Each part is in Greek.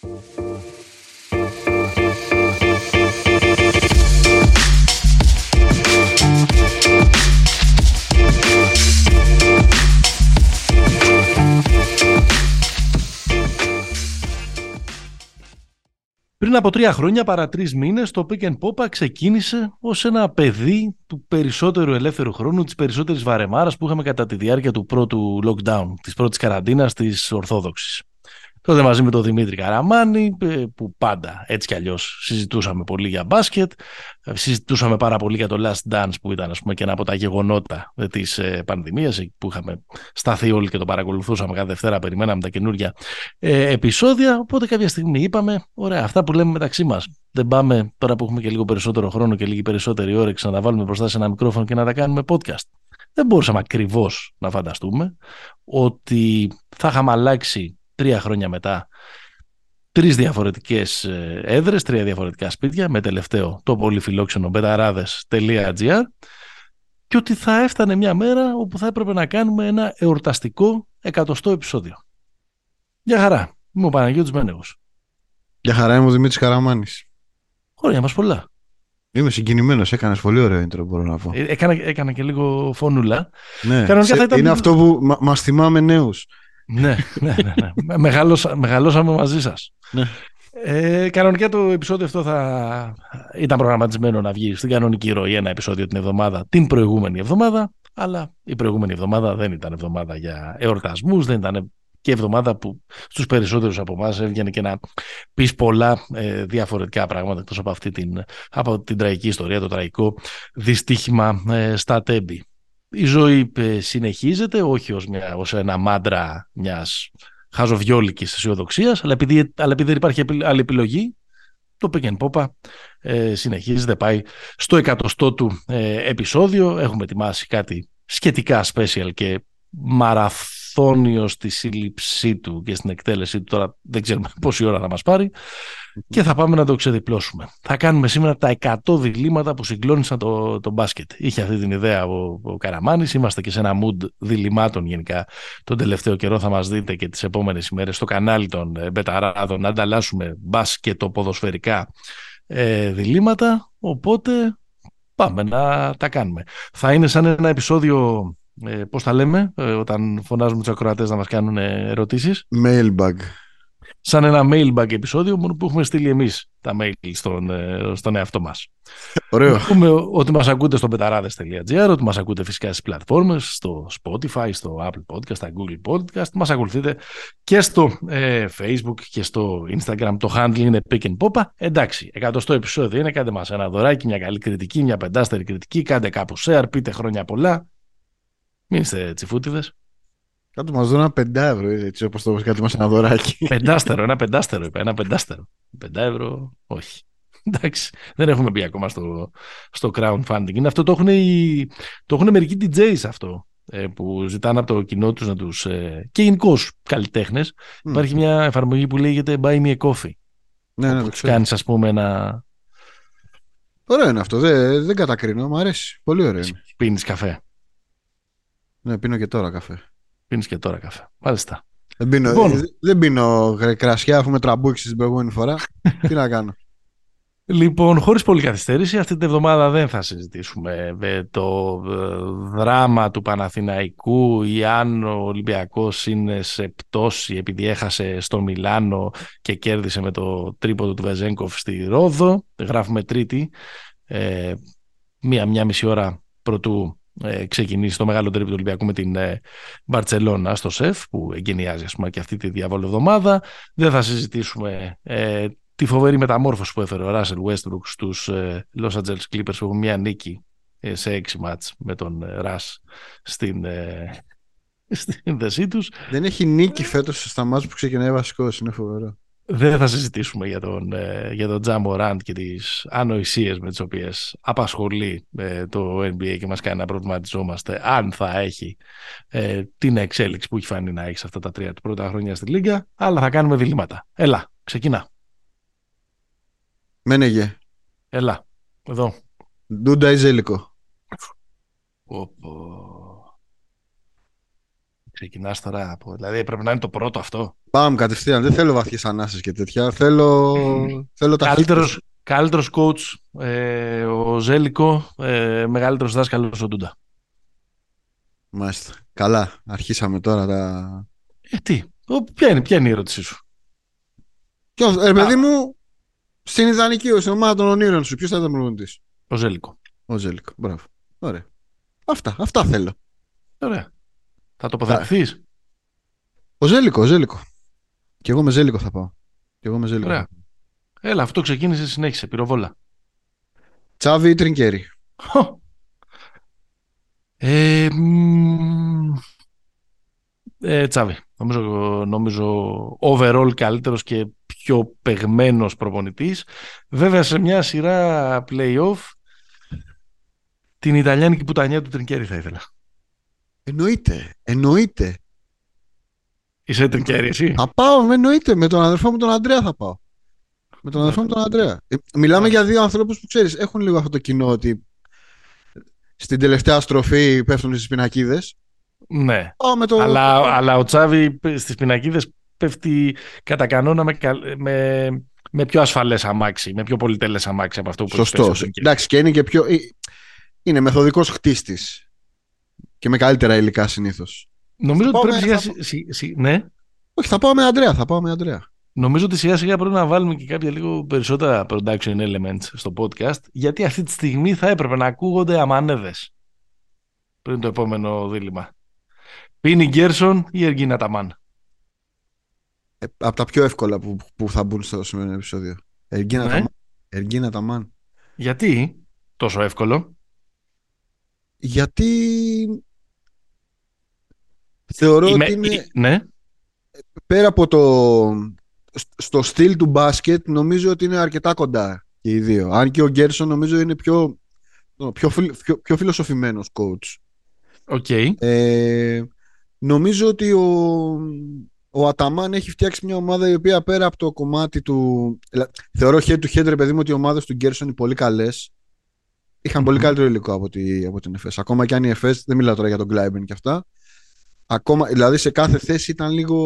Πριν από τρία χρόνια, παρά τρεις μήνες, το Pick and Pop ξεκίνησε ως ένα παιδί του περισσότερου ελεύθερου χρόνου, της περισσότερης βαρεμάρας που είχαμε κατά τη διάρκεια του πρώτου lockdown, της πρώτης καραντίνας της Ορθόδοξης. Τότε μαζί με τον Δημήτρη Καραμάνη, ε, που πάντα έτσι κι αλλιώς συζητούσαμε πολύ για μπάσκετ. Ε, συζητούσαμε πάρα πολύ για το Last Dance, που ήταν ας πούμε, και ένα από τα γεγονότα ε, της πανδημίας, που είχαμε σταθεί όλοι και το παρακολουθούσαμε κάθε Δευτέρα. Περιμέναμε τα καινούργια επεισόδια. Οπότε κάποια στιγμή είπαμε: Ωραία, αυτά που λέμε μεταξύ μας. Δεν πάμε τώρα που έχουμε και λίγο περισσότερο χρόνο και λίγη περισσότερη όρεξη να τα βάλουμε μπροστά σε ένα μικρόφωνο και να τα κάνουμε podcast. Δεν μπορούσαμε ακριβώς να φανταστούμε ότι θα είχαμε αλλάξει τρία χρόνια μετά τρεις διαφορετικές ε, έδρες, τρία διαφορετικά σπίτια με τελευταίο το πολύ φιλόξενο μπεταράδες.gr και ότι θα έφτανε μια μέρα όπου θα έπρεπε να κάνουμε ένα εορταστικό εκατοστό επεισόδιο. Γεια χαρά. Είμαι ο Παναγιώτης Μένεγος. Γεια χαρά, είμαι ο Δημήτρης Καραμάνης. Χρόνια μας πολλά. Είμαι συγκινημένος. Έκανες πολύ ωραίο intro, μπορώ να πω. Ε, έκανα, έκανα και λίγο φωνούλα. Ναι. Σε, ήταν... Είναι αυτό που μα μας θυμάμαι νέους ναι, ναι, ναι. ναι. Μεγαλώσα, μεγαλώσαμε μαζί σας. Ναι. Ε, κανονικά το επεισόδιο αυτό θα ήταν προγραμματισμένο να βγει στην κανονική ροή ένα επεισόδιο την εβδομάδα, την προηγούμενη εβδομάδα, αλλά η προηγούμενη εβδομάδα δεν ήταν εβδομάδα για εορτασμούς, δεν ήταν και εβδομάδα που στους περισσότερους από εμάς έβγαινε και να πεις πολλά ε, διαφορετικά πράγματα εκτός από αυτή την, από την τραγική ιστορία, το τραγικό δυστύχημα ε, στα τέμπη η ζωή ε, συνεχίζεται, όχι ως, μια, ως ένα μάντρα μιας χαζοβιόλικης αισιοδοξίας, αλλά επειδή, αλλά επειδή δεν υπάρχει άλλη επιλογή, το Pick and Popa ε, συνεχίζεται, πάει στο εκατοστό του ε, επεισόδιο. Έχουμε ετοιμάσει κάτι σχετικά special και μαραθώνιο στη σύλληψή του και στην εκτέλεσή του. Τώρα δεν ξέρουμε πόση ώρα θα μας πάρει και θα πάμε να το ξεδιπλώσουμε. Θα κάνουμε σήμερα τα 100 διλήμματα που συγκλώνησαν το, το μπάσκετ. Είχε αυτή την ιδέα ο, ο Καραμάνης, είμαστε και σε ένα mood διλημάτων γενικά τον τελευταίο καιρό θα μας δείτε και τις επόμενες ημέρες στο κανάλι των ε, Μπεταράδων να ανταλλάσσουμε μπάσκετο ποδοσφαιρικά ε, διλήμματα, οπότε πάμε να τα κάνουμε. Θα είναι σαν ένα επεισόδιο ε, πώς τα λέμε, ε, όταν φωνάζουμε τους ακροατές να μας κάνουν ερωτήσεις. Mailbag σαν ένα mailbag επεισόδιο μόνο που έχουμε στείλει εμείς τα mail στον, ε, στον εαυτό μας. Ωραίο. Πούμε ότι μας ακούτε στο πεταράδες.gr, ότι μας ακούτε φυσικά στις πλατφόρμες, στο Spotify, στο Apple Podcast, στα Google Podcast, μας ακολουθείτε και στο ε, Facebook και στο Instagram. Το handle είναι Pick and Popa. Εντάξει, εκατοστό επεισόδιο είναι, κάντε μας ένα δωράκι, μια καλή κριτική, μια πεντάστερη κριτική, κάντε κάπου share, πείτε χρόνια πολλά. Μην είστε τσιφούτιδες. Κάτω μας δουν ένα πεντά ευρώ, έτσι όπως το κάτι μας ένα δωράκι. Πεντάστερο, ένα πεντάστερο είπα. Ένα πεντάστερο. Πεντά ευρώ, όχι. Εντάξει, δεν έχουμε μπει ακόμα στο, στο crowdfunding. Είναι αυτό το έχουν, οι, το έχουν μερικοί DJs αυτό ε, που ζητάνε από το κοινό τους να τους. Ε, και γενικώς καλλιτέχνες. Mm. Υπάρχει μια εφαρμογή που λέγεται Buy Me a Coffee. Ναι, ναι, το κάνεις, ας πούμε, ένα. Ωραίο είναι αυτό. Δεν, δεν κατακρίνω. Μου αρέσει. Πολύ ωραίο είναι. Πίνεις καφέ. Ναι, πίνω και τώρα καφέ. Πίνεις και τώρα καφέ. Μάλιστα. Δεν πίνω, λοιπόν, δεν πίνω κρασιά, έχουμε τραμπούξει την προηγούμενη φορά. Τι να κάνω. Λοιπόν, χωρίς πολύ καθυστέρηση, αυτή την εβδομάδα δεν θα συζητήσουμε το ε, δράμα του Παναθηναϊκού ή αν ο Ολυμπιακός είναι σε πτώση επειδή έχασε στο Μιλάνο και κέρδισε με το τρίποδο του Βεζέγκοφ στη Ρόδο. Γράφουμε τρίτη, ε, μία-μία μισή ώρα πρωτού ε, ξεκινήσει το μεγάλο τρίπ του Ολυμπιακού με την ε, Μπαρτσελώνα στο ΣΕΦ που εγκαινιάζει ας πούμε, και αυτή τη διαβόλη εβδομάδα. Δεν θα συζητήσουμε ε, τη φοβερή μεταμόρφωση που έφερε ο Ράσελ Westbrook στους ε, Los Angeles Clippers που έχουν μια νίκη ε, σε έξι μάτς με τον ε, Ρας στην, ε, στην δεσή τους. Δεν έχει νίκη φέτος στα μάτς που ξεκινάει βασικός, είναι φοβερό δεν θα συζητήσουμε για τον, ε, για τον Τζάμο Ραντ και τις ανοησίες με τις οποίες απασχολεί ε, το NBA και μας κάνει να προβληματιζόμαστε αν θα έχει ε, την εξέλιξη που έχει φανεί να έχει σε αυτά τα τρία του πρώτα χρόνια στη Λίγκα, αλλά θα κάνουμε διλήμματα. Έλα, ξεκινά. Μένεγε. Έλα, εδώ. Ντούντα ή ζέλικο. Ξεκινάς τώρα από. Δηλαδή πρέπει να είναι το πρώτο αυτό. Πάμε κατευθείαν. Δεν θέλω βαθιές ανάσες και τέτοια. Θέλω, θέλω τα Καλύτερος, καλύτερος coach ε, ο Ζέλικο, ε, μεγαλύτερος δάσκαλος ο Ντούντα. Μάλιστα. Καλά. Αρχίσαμε τώρα τα... Ε, τι. Ο, ποια, είναι, ποια είναι η ερώτησή σου; Ποιος, ε, παιδί μου, στην ιδανική, στην ομάδα των ονείρων σου, ποιος θα ήταν προπονητής; Ο Ζέλικο. Ο Ζέλικο. Μπράβο. Ωραία. Αυτά, αυτά θέλω. Ωραία. Θα τοποθετηθείς. Ο Ζέλικο, ο Ζέλικο. Και εγώ με Ζέλικο θα πάω. Και εγώ με Ζέλικο. Ωραία. Έλα, αυτό ξεκίνησε, συνέχισε. Πυροβόλα. Τσάβι ή Τρινκέρι. Ε, μ, ε, τσάβη. Νομίζω, νομίζω overall καλύτερος και πιο παιγμένος προπονητής. Βέβαια σε μια σειρά play-off την Ιταλιάνικη πουτανιά του Τρινκέρι θα ήθελα. Εννοείται. Εννοείται. Είσαι Τρινκέρι εσύ. Θα πάω, με εννοείται. Με τον αδερφό μου τον Αντρέα θα πάω. Με τον αδερφό μου τον Αντρέα. Ε, Μιλάμε για δύο ανθρώπους που ξέρεις, έχουν λίγο αυτό το κοινό ότι στην τελευταία στροφή πέφτουν στις πινακίδες. Ναι. Πάω με το... Αλλά, αλλά ο Τσάβη στις πινακίδες πέφτει κατά κανόνα με, καλ- με, με πιο ασφαλές αμάξι, με πιο πολυτέλες αμάξι από αυτό που έχει Σωστός. πέσει ο Τρινκέρι. Εντάξει, και είναι και πιο. ε, Είναι μεθοδικός χτίστης. Και με καλύτερα υλικά συνήθως. Νομίζω ότι πάω πρέπει με- σιγά, σι- σι- ναι. Όχι, θα πάω με Αντρέα. Θα πάω με Αντρέα. Νομίζω ότι σιγά σιγά πρέπει να βάλουμε και κάποια λίγο περισσότερα production elements στο podcast γιατί αυτή τη στιγμή θα έπρεπε να ακούγονται αμανέδες πριν το επόμενο δίλημα. Πίνι Γκέρσον ή Εργίνα Ταμάν. Ε, από τα πιο εύκολα που, που θα μπουν στο σημερινό επεισόδιο. Εργίνα Ναι. Ταμάν. Εργίνα Ταμάν. Γιατί τόσο εύκολο; Γιατί θεωρώ Είμαι- ότι είναι ε, Ναι. πέρα από το στο στυλ του μπάσκετ νομίζω ότι είναι αρκετά κοντά και οι δύο. Αν και ο Γκέρσον νομίζω είναι πιο, πιο, φιλ- πιο, πιο φιλοσοφημένος coach. Οκ. Ε, νομίζω ότι ο, ο Αταμάν έχει φτιάξει μια ομάδα η οποία πέρα από το κομμάτι του. ελα- Θεωρώ head to head, ρε παιδί μου, ότι οι ομάδες του Γκέρσον είναι πολύ καλές. Είχαν πολύ Μμμ. καλύτερο υλικό από, τη, από την ΕΦΕΣ. Ακόμα και αν η ΕΦΕΣ, δεν μιλάω τώρα για τον Κλάιμπερν και αυτά. Ακόμα, δηλαδή σε κάθε θέση ήταν λίγο.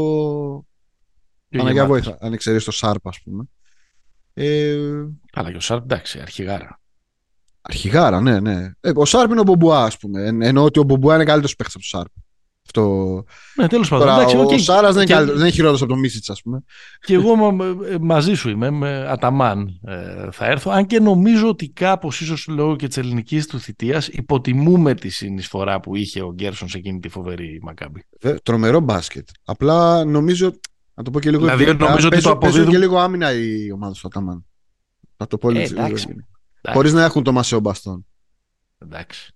Πιο Παναγιά γεμάτος. βόηθα, αν εξαιρέσει το Σάρπ, ας πούμε. Ε, Αλλά και ο Σάρπ, εντάξει, αρχηγάρα. αρχηγάρα, ναι, ναι. Ε, ο Σάρπ είναι ο Μπομπουά, ας πούμε. Εν, εννοώ ότι ο Μπομπουά είναι καλύτερος παίκτης από τον Σάρπ. Αυτό. Ναι, τέλος πάντων. Τώρα, εντάξει, ο οκ. Σάρας δεν, είναι Και- καλύτερος- δεν είναι χειρότερο από τον Μίσιτς, ας πούμε. Και εγώ μα- ε, μαζί σου είμαι, με Αταμάν ε, θα έρθω. Αν και νομίζω ότι κάπως ίσως λόγω και της ελληνικής του θητείας υποτιμούμε τη συνεισφορά που είχε ο Γκέρσον σε εκείνη τη φοβερή Μακάμπη. Βε- Τρομερό μπάσκετ. Απλά νομίζω. Να το πω και λίγο. Δηλαδή, ευγενικά, νομίζω ότι το παίζουν- παίζουν αποδίδουν- και λίγο άμυνα η ομάδα του Αταμάν. Θα το πω Ε, λίγο. εντάξει. Χωρίς να έχουν το Μασέο Μπαστόν. Εντάξει.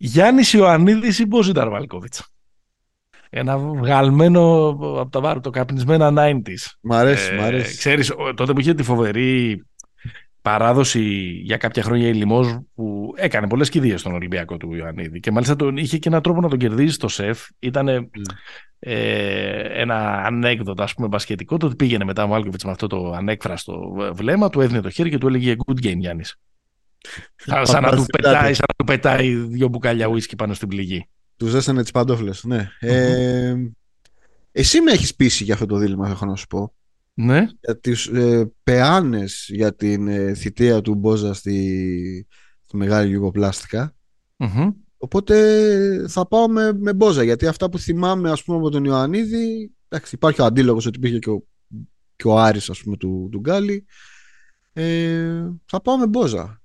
Γιάννης Ιωαννίδης ή Μποζίταρ Βαλκόβιτσα. Ένα βγαλμένο από τα βάρη, το καπνισμένα 90s. Μ' αρέσει, Ε, μ' αρέσει. Ξέρεις, ο- τότε που είχε τη φοβερή παράδοση για κάποια χρόνια η Λιμός που έκανε πολλές κηδείες στον Ολυμπιακό του Ιωαννίδη και μάλιστα τον, είχε και έναν τρόπο να τον κερδίσει στο σεφ. Ήταν ε, ένα ανέκδοτο ας πούμε μπασκετικό το ότι πήγαινε μετά ο Μάλκοβιτς με αυτό το ανέκφραστο βλέμμα του έδινε το χέρι και του έλεγε good game Γιάννης. Σαν, σαν, να του πετάει, σαν να του πετάει δύο μπουκάλια ουίσκι πάνω στην πληγή. Τους ζέσανε τις παντόφλες. Ναι. Ε, εσύ με έχεις πείσει για αυτό το δίλημα, έχω να σου πω. Ναι. Για τις ε, πεάνες για την ε, θητεία του Μπόζα στη, στη μεγάλη Γιουγκοπλάστικα. Μμμ. Οπότε θα πάω με, με Μπόζα. Γιατί αυτά που θυμάμαι ας πούμε, από τον Ιωαννίδη. Εντάξει, υπάρχει ο αντίλογος ότι υπήρχε και ο, και ο Άρης ας πούμε, του, του Γκάλι. Ε, θα πάω με Μπόζα.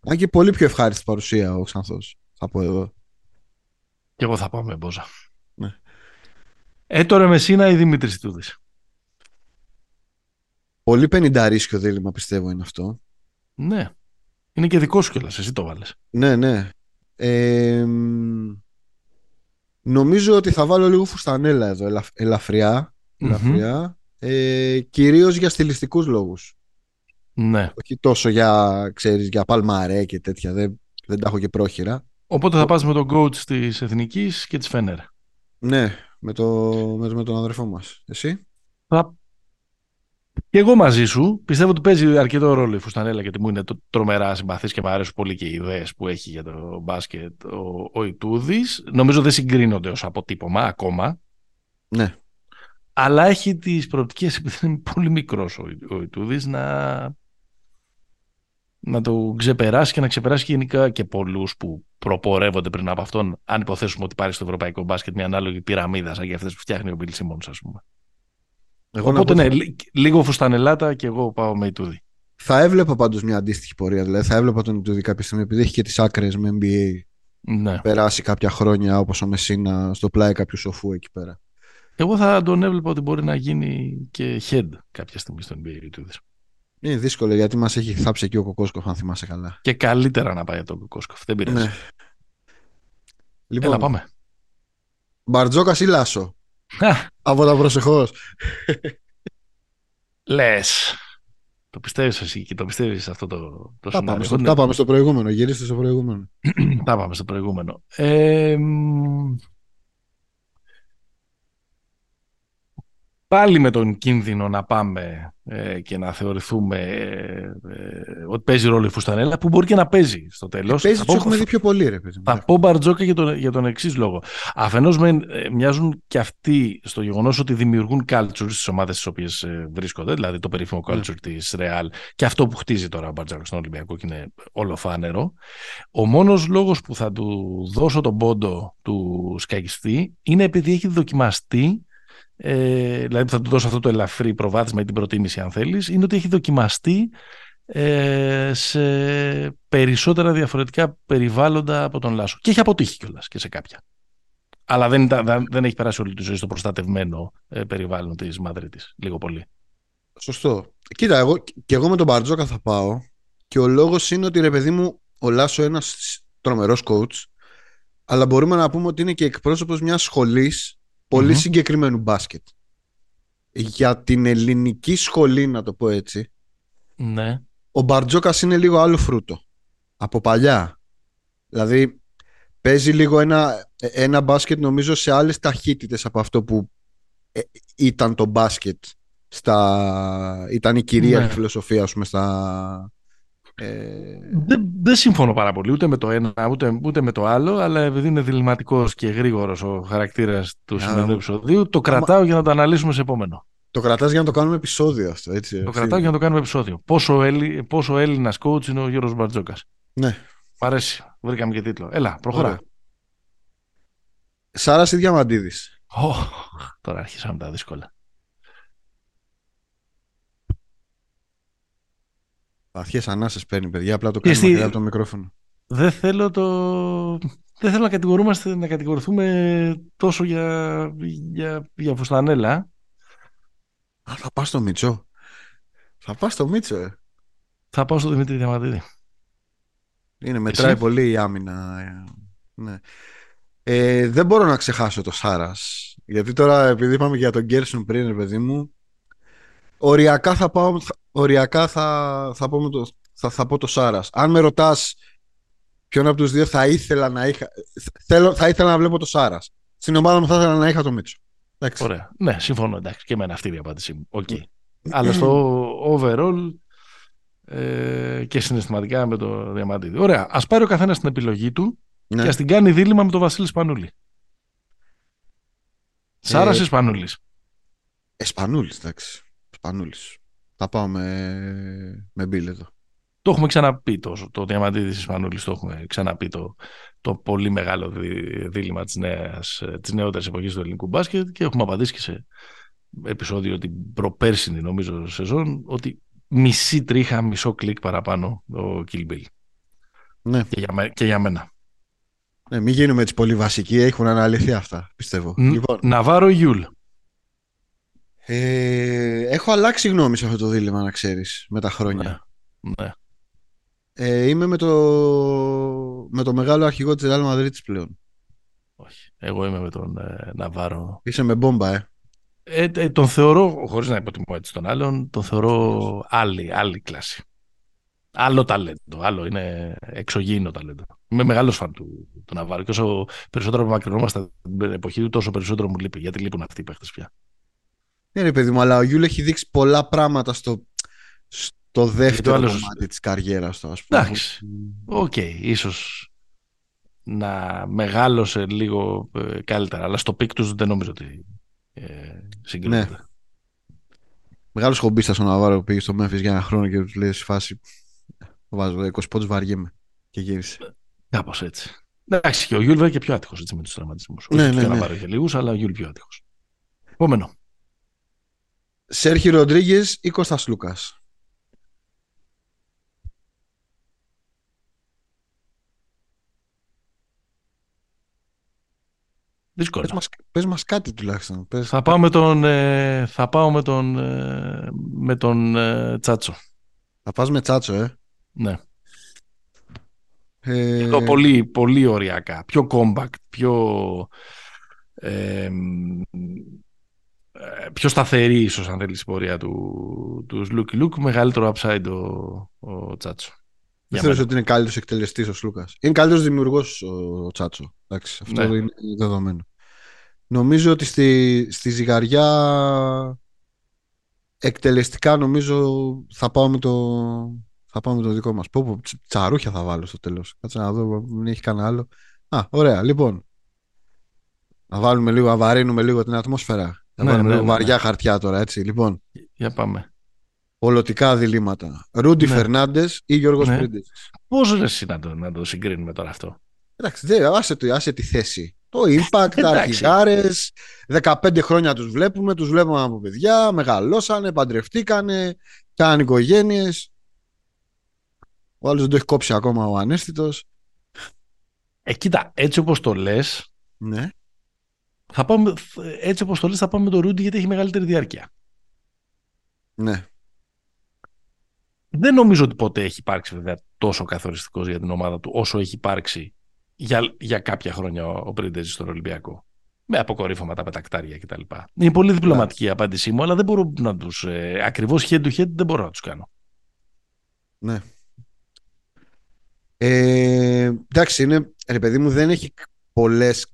Αν και πολύ πιο ευχάριστη παρουσία ο Ξανθός. Θα πω εδώ. Και εγώ θα πάω με Μπόζα. Ναι. Ε, τώρα Μεσίνα ή Δημήτρης Τούδης. Πολύ πενινταρίσκιο δίλημα πιστεύω είναι αυτό. Ναι. Είναι και δικός σου κιόλας, εσύ το βάλες. Ναι, ναι. Ε, μ, νομίζω ότι θα βάλω λίγο φουστανέλα εδώ, ελαφ- ελαφριά. Μμμ. ελαφριά ε, κυρίως για στιλιστικούς λόγους. Ναι. Όχι τόσο για, ξέρεις, για παλμαρέ και τέτοια. Δεν, δεν τα έχω και πρόχειρα. Οπότε θα πας με τον coach της Εθνικής και της Φένερ. Ναι, με, το, με, το- με τον αδερφό μας. Εσύ; Θα Και εγώ μαζί σου πιστεύω ότι παίζει αρκετό ρόλο η Φουστανέλα γιατί μου είναι το, τρομερά συμπαθής και μου αρέσουν πολύ και οι ιδέες που έχει για το μπάσκετ ο, ο Ιτούδης. Νομίζω δεν συγκρίνονται ως αποτύπωμα ακόμα. Ναι. Αλλά έχει τις προοπτικές επειδή είναι πολύ μικρός ο, ο Ιτούδης να, να το ξεπεράσει και να ξεπεράσει γενικά και πολλούς που προπορεύονται πριν από αυτόν αν υποθέσουμε ότι πάρει στο ευρωπαϊκό μπάσκετ μια ανάλογη πυραμίδα σαν για αυτές που φτιάχνει ο Μπιλ Σίμονς ας πούμε. Εγώ Οπότε ναι, λίγο φουστανελάτα και εγώ πάω με Ιτούδη. Θα έβλεπα πάντως μια αντίστοιχη πορεία. Δηλαδή θα έβλεπα τον Ιτούδη κάποια στιγμή επειδή έχει και τις άκρες με NBA. Ναι. Περάσει κάποια χρόνια όπως ο Μεσίνα στο πλάι κάποιου σοφού εκεί πέρα. Εγώ θα τον έβλεπα ότι μπορεί να γίνει και head κάποια στιγμή στον NBA Ιτούδης. Είναι δύσκολο γιατί μας έχει θάψει εκεί ο Κοκόσκοφ, αν θυμάσαι καλά. Και καλύτερα να πάει από τον Κοκόσκοφ. Δεν πειράζει. Ναι. Λοιπόν, Έλα, πάμε. Μπαρτζόκα ή Λάσο; Από τα προσεχώς. Λες. Το πιστεύεις εσύ και το πιστεύεις αυτό το, το τα, πάμε στο, τα πάμε στο προηγούμενο. Γυρίστε στο προηγούμενο. τα πάμε στο προηγούμενο. Ε, πάλι με τον κίνδυνο να πάμε ε, και να θεωρηθούμε ε, ε, ότι παίζει ρόλο η Φουστανέλα, που μπορεί και να παίζει στο τέλος. Ε, παίζει, τους έχουμε δει πιο πολύ, ρε παιδί. Θα πω Μπαρτζόκα για τον, για τον εξής λόγο. Αφενός με μοιάζουν και αυτοί στο γεγονός ότι δημιουργούν culture στις ομάδες στις οποίες βρίσκονται, δηλαδή το περίφημο ναι. culture mm. της Real και αυτό που χτίζει τώρα ο Μπαρτζόκα στον Ολυμπιακό και είναι όλο φάνερο. Ο μόνος λόγος που θα του δώσω τον πόντο του σκαγιστή είναι επειδή έχει δοκιμαστεί ε, δηλαδή θα του δώσω αυτό το ελαφρύ προβάδισμα ή την προτίμηση αν θέλεις, είναι ότι έχει δοκιμαστεί ε, σε περισσότερα διαφορετικά περιβάλλοντα από τον Λάσο. Και έχει αποτύχει κιόλας και σε κάποια. Αλλά δεν, δεν έχει περάσει όλη τη ζωή στο προστατευμένο ε, περιβάλλον της Μαδρίτης, λίγο πολύ. Σωστό. Κοίτα, εγώ, και εγώ με τον Μπαρτζόκα θα πάω και ο λόγος είναι ότι ρε παιδί μου, ο Λάσο ένας τρομερός coach, αλλά μπορούμε να πούμε ότι είναι και εκπρόσωπος μιας σχολής πολυ συγκεκριμένου μπάσκετ. Για την ελληνική σχολή, να το πω έτσι, ναι. ο Μπαρτζόκας είναι λίγο άλλο φρούτο. Από παλιά. Δηλαδή, παίζει λίγο ένα, ένα μπάσκετ νομίζω σε άλλες ταχύτητες από αυτό που ε, ήταν το μπάσκετ στα... ήταν η κυρίαρχη ναι. φιλοσοφία πούμε, στα, ε... Δεν, δεν συμφωνώ πάρα πολύ ούτε με το ένα ούτε, ούτε με το άλλο, αλλά επειδή είναι διληματικός και γρήγορος ο χαρακτήρας του σημερινού επεισοδίου, το κρατάω για να το αναλύσουμε σε επόμενο. Το κρατάς για να το κάνουμε επεισόδιο αυτό, έτσι. Το κρατάω για να το κάνουμε επεισόδιο. Πόσο, Έλλη, πόσο Έλληνας coach είναι ο Γιώργος Μπαρτζόκας. Ναι. Μ' αρέσει. Βρήκαμε και τίτλο. Έλα, προχωρά. Σάρας ή Διαμαντίδης. Oh, τώρα αρχίσαμε τα δύσκολα. Βαθιές ανάσες παίρνει, παιδιά. Απλά το κάνουμε μακριά από το μικρόφωνο. Δεν θέλω, το... δεν θέλω να, κατηγορούμαστε, να κατηγορηθούμε τόσο για, για, για φουστανέλα. Α, θα πας στο Μίτσο. Θα πας στο Μίτσο, ε. Θα πάω στο Δημήτρη Διαμαντίδη. Είναι, μετράει πολύ η άμυνα. Ε, ναι. Ε, δεν μπορώ να ξεχάσω το Σάρας. Γιατί τώρα, επειδή είπαμε για τον Γκέρσον πριν, παιδί μου, οριακά θα πάω, οριακά θα, θα, πω, το, θα, θα πω το Σάρας. Αν με ρωτάς ποιον από τους δύο θα ήθελα να είχα, θέλω, θα ήθελα να βλέπω το Σάρας. Στην ομάδα μου θα ήθελα να είχα το Μίτσο. Εντάξει. Ωραία. Ναι, συμφωνώ. Εντάξει. Και εμένα αυτή η απάντησή μου. Okay. Αλλά στο overall ε, και συναισθηματικά με το Διαμαντίδη. Ωραία. Ας πάρει ο καθένας την επιλογή του ναι. και ας την κάνει δίλημα με τον Βασίλη Σπανούλη. Ε, Σάρας ή Σπανούλης; Εσπανούλης, εντάξει. Σπανούλης. Θα πάω με, με μπίλ εδώ. Το έχουμε ξαναπεί το, το Διαμαντίδης Σπανούλης, το έχουμε ξαναπεί το, το πολύ μεγάλο δίλημα της, νέας, της νεότερης εποχής του ελληνικού μπάσκετ και έχουμε απαντήσει και σε επεισόδιο την προπέρσινη νομίζω σεζόν ότι μισή τρίχα, μισό κλικ παραπάνω ο Kill Bill. Ναι. Και για, και για μένα. Ναι, μην γίνουμε έτσι πολύ βασικοί, έχουν αναλυθεί αυτά, πιστεύω. λοιπόν. Ναβάρο Γιούλ. Ε, έχω αλλάξει γνώμη σε αυτό το δίλημα, να ξέρεις, με τα χρόνια. Ναι. ναι. Ε, είμαι με το, με το μεγάλο αρχηγό της Real Madrid πλέον. Όχι. Εγώ είμαι με τον ε, Ναβάρο. Είσαι με μπόμπα, ε. ε. ε τον θεωρώ, χωρίς να υποτιμώ έτσι τον άλλον, τον θεωρώ άλλη, άλλη κλάση. Άλλο ταλέντο, άλλο είναι εξωγήινο ταλέντο. Είμαι μεγάλος φαν του, του Ναβάρου και όσο περισσότερο απομακρυνόμαστε την εποχή του, τόσο περισσότερο μου λείπει. Γιατί λείπουν αυτοί οι παίκτες πια. Ναι, ρε παιδί μου, αλλά ο Γιούλ έχει δείξει πολλά πράγματα στο, στο δεύτερο άλλος- κομμάτι της καριέρας του, ας πούμε. Εντάξει. Οκ, ίσως να μεγάλωσε λίγο ε, καλύτερα, αλλά στο peak τους δεν νομίζω ότι ε, συγκρίνεται. Ναι. Μεγάλος χομπίστας ο Ναβάρο που πήγε στο Memphis για ένα χρόνο και τους λέει στη φάση βάζω 20 πόντους βαριέμαι και γύρισε. Κάπως έτσι. Εντάξει, και ο Γιούλ βέβαια και πιο άτυχος έτσι, με τους τραυματισμούς. Ναι, Όχι ναι, και ο ναι. Ναβάρο είχε λίγους, αλλά ο Γιούλ πιο άτυχος. Επόμενο. Σέρχιο Ροντρίγκεζ ή Κώστας Σλούκας; Δύσκολο. Πες μας, πες μας κάτι τουλάχιστον. Πες... Θα πάω με τον, ε, θα πάω με τον, ε, με τον ε, Τσάτσο. Θα πας με τσάτσο, ε. Ναι. ε Το πολύ, πολύ οριακά. Πιο compact, πιο, ε, μ, ε, πιο σταθερή ίσως αν θέλεις η πορεία του, του Λούκι Λουκ. Μεγαλύτερο upside ο, ο Τσάτσο. Δεν Για θεωρείς μένα. ότι είναι καλύτερος εκτελεστής ο Σλούκας; Είναι καλύτερος δημιουργός ο, ο Τσάτσο. Εντάξει, αυτό Ναι. είναι δεδομένο. Νομίζω ότι στη, στη ζυγαριά εκτελεστικά νομίζω θα πάω με το, θα πάω με το δικό μας. Πω, πω, τσα- τσαρούχια θα βάλω στο τέλος. Κάτσε να δω, μην έχει κανένα άλλο. Α, ωραία, λοιπόν. Να βάλουμε λίγο, να βαρύνουμε λίγο την ατμόσφαιρα. Να Ναι, βάλουμε ναι, λίγο ναι, βαριά χαρτιά τώρα, έτσι. Λοιπόν, Για πάμε. ολοτικά διλήμματα. Ρούντι Ναι. Φερνάντες ή Γιώργος Ναι. Πρίντες. Πώς ρε εσύ να το, να το συγκρίνουμε τώρα αυτό; Εντάξει, δε, άσε, το, άσε τη θέση. Το impact, τα Εντάξει. αρχηγάρες, 15 χρόνια τους βλέπουμε, τους βλέπουμε από παιδιά, μεγαλώσανε, παντρευτήκανε, κάνανε οικογένειες. Ο άλλος δεν το έχει κόψει ακόμα ο ανέστητος. Ε, κοίτα, έτσι όπως το λες, Ναι. Θα πάμε, έτσι όπως το λες θα πάμε με το Ρούντι γιατί έχει μεγαλύτερη διάρκεια. Ναι. Δεν νομίζω ότι ποτέ έχει υπάρξει βέβαια τόσο καθοριστικός για την ομάδα του όσο έχει υπάρξει για, για κάποια χρόνια ο, ο Πρίντεζη στον Ολυμπιακό. Με αποκορύφωματα, με τα κτάρια κτλ. Είναι πολύ διπλωματική η απάντησή μου, αλλά δεν μπορώ να τους... Ε, ακριβώς head to head δεν μπορώ να τους κάνω. Ναι. Ε, εντάξει, είναι, ρε παιδί μου, δεν έχει πολλές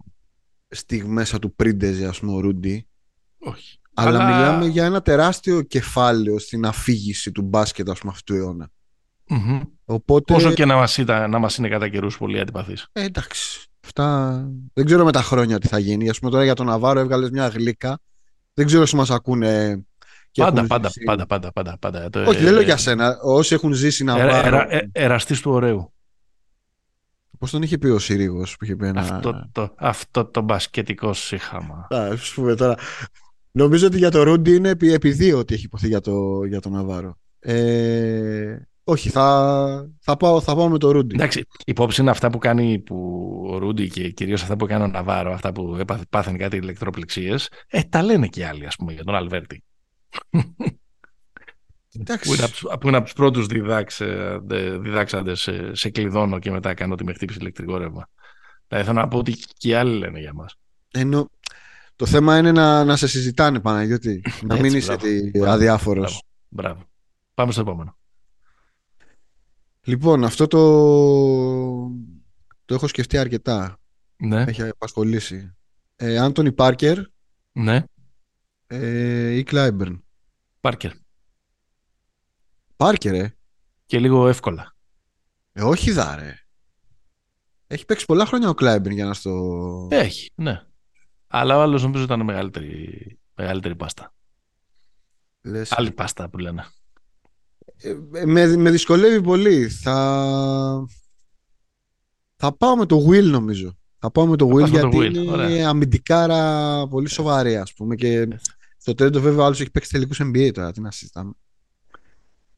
στιγμές του πρίντεζε, ας πούμε, ο Ρούντι. Όχι. Αλλά, Αλλά- μιλάμε για ένα τεράστιο κεφάλαιο στην αφήγηση του μπάσκετ, ας πούμε, αυτού του αιώνα. Μμμ. Οπότε, Όσο και να μας, ήταν, να μας είναι κατά καιρούς πολύ αντιπαθής. ε, εντάξει, αυτά δεν ξέρω με τα χρόνια τι θα γίνει. Ας πούμε τώρα για τον Ναβάρο έβγαλες μια γλύκα. Δεν ξέρω όσοι μας ακούνε και Πάντα, έχουν πάντα, ζήσει- πάντα, πάντα, πάντα, πάντα. Το- Όχι, ε, δεν λέω για σένα. Όσοι έχουν ζήσει ε, Ναβάρο. ερα- ε, εραστής του ωραίου. Πώς τον είχε πει ο Συρίγος που είχε πει ένα... Αυτό, το, αυτό το μπασκετικό σύχαμα. Α, ας πούμε τώρα. Νομίζω ότι για το Ρούντι είναι επί, επί δύο ότι έχει υποθεί για το, για τον Ναβάρο. Ε, όχι, θα, θα, πάω, θα πάω με το Ρούντι. Εντάξει, υπόψη είναι αυτά που κάνει που ο Ρούντι και κυρίως αυτά που κάνει ο Ναβάρο, αυτά που έπαθε- πάθανε κάτι ηλεκτροπληξίες, ε, τα λένε και άλλοι, ας πούμε, για τον Αλβέρτη. Εντάξει. Που είναι από τους, που είναι από τους πρώτους διδάξε, δε- διδάξαντες σε, σε κλειδώνω και μετά κάνω ότι με χτύπησε ηλεκτρικό ρεύμα. Δηλαδή θέλω να πω ότι και οι άλλοι λένε για μας. Ενώ, το θέμα είναι να, να σε συζητάνε, Παναγιώτη. να μην Έτσι, είσαι μπράβο. τι- Μπράβο, αδιάφορος. Μπράβο. Μπράβο. Πάμε στο επόμενο. Λοιπόν, αυτό το, το έχω σκεφτεί αρκετά. Ναι, Έχει απασχολήσει. Ε, Άντωνι Πάρκερ ναι. ε, ή Κλάιμπερν. Πάρκερ. Πάρκερ, ε. Και λίγο εύκολα. ε. Όχι δάρε. Έχει παίξει πολλά χρόνια ο Κλάιμπερν για να στο... Έχει, ναι. Αλλά ο άλλος νομίζω ήταν μεγαλύτερη, μεγαλύτερη πάστα. Λες, Άλλη πάστα που λένε. Ε, με, με δυσκολεύει πολύ. Θα... θα πάω με το Will νομίζω. Θα πάω με το Θα Will πας με το γιατί Will, είναι ωραία. αμυντικάρα πολύ σοβαρή ας πούμε και στο τρέντο βέβαια ο άλλος έχει παίξει τελικούς NBA τώρα. Τι να συζητάμε.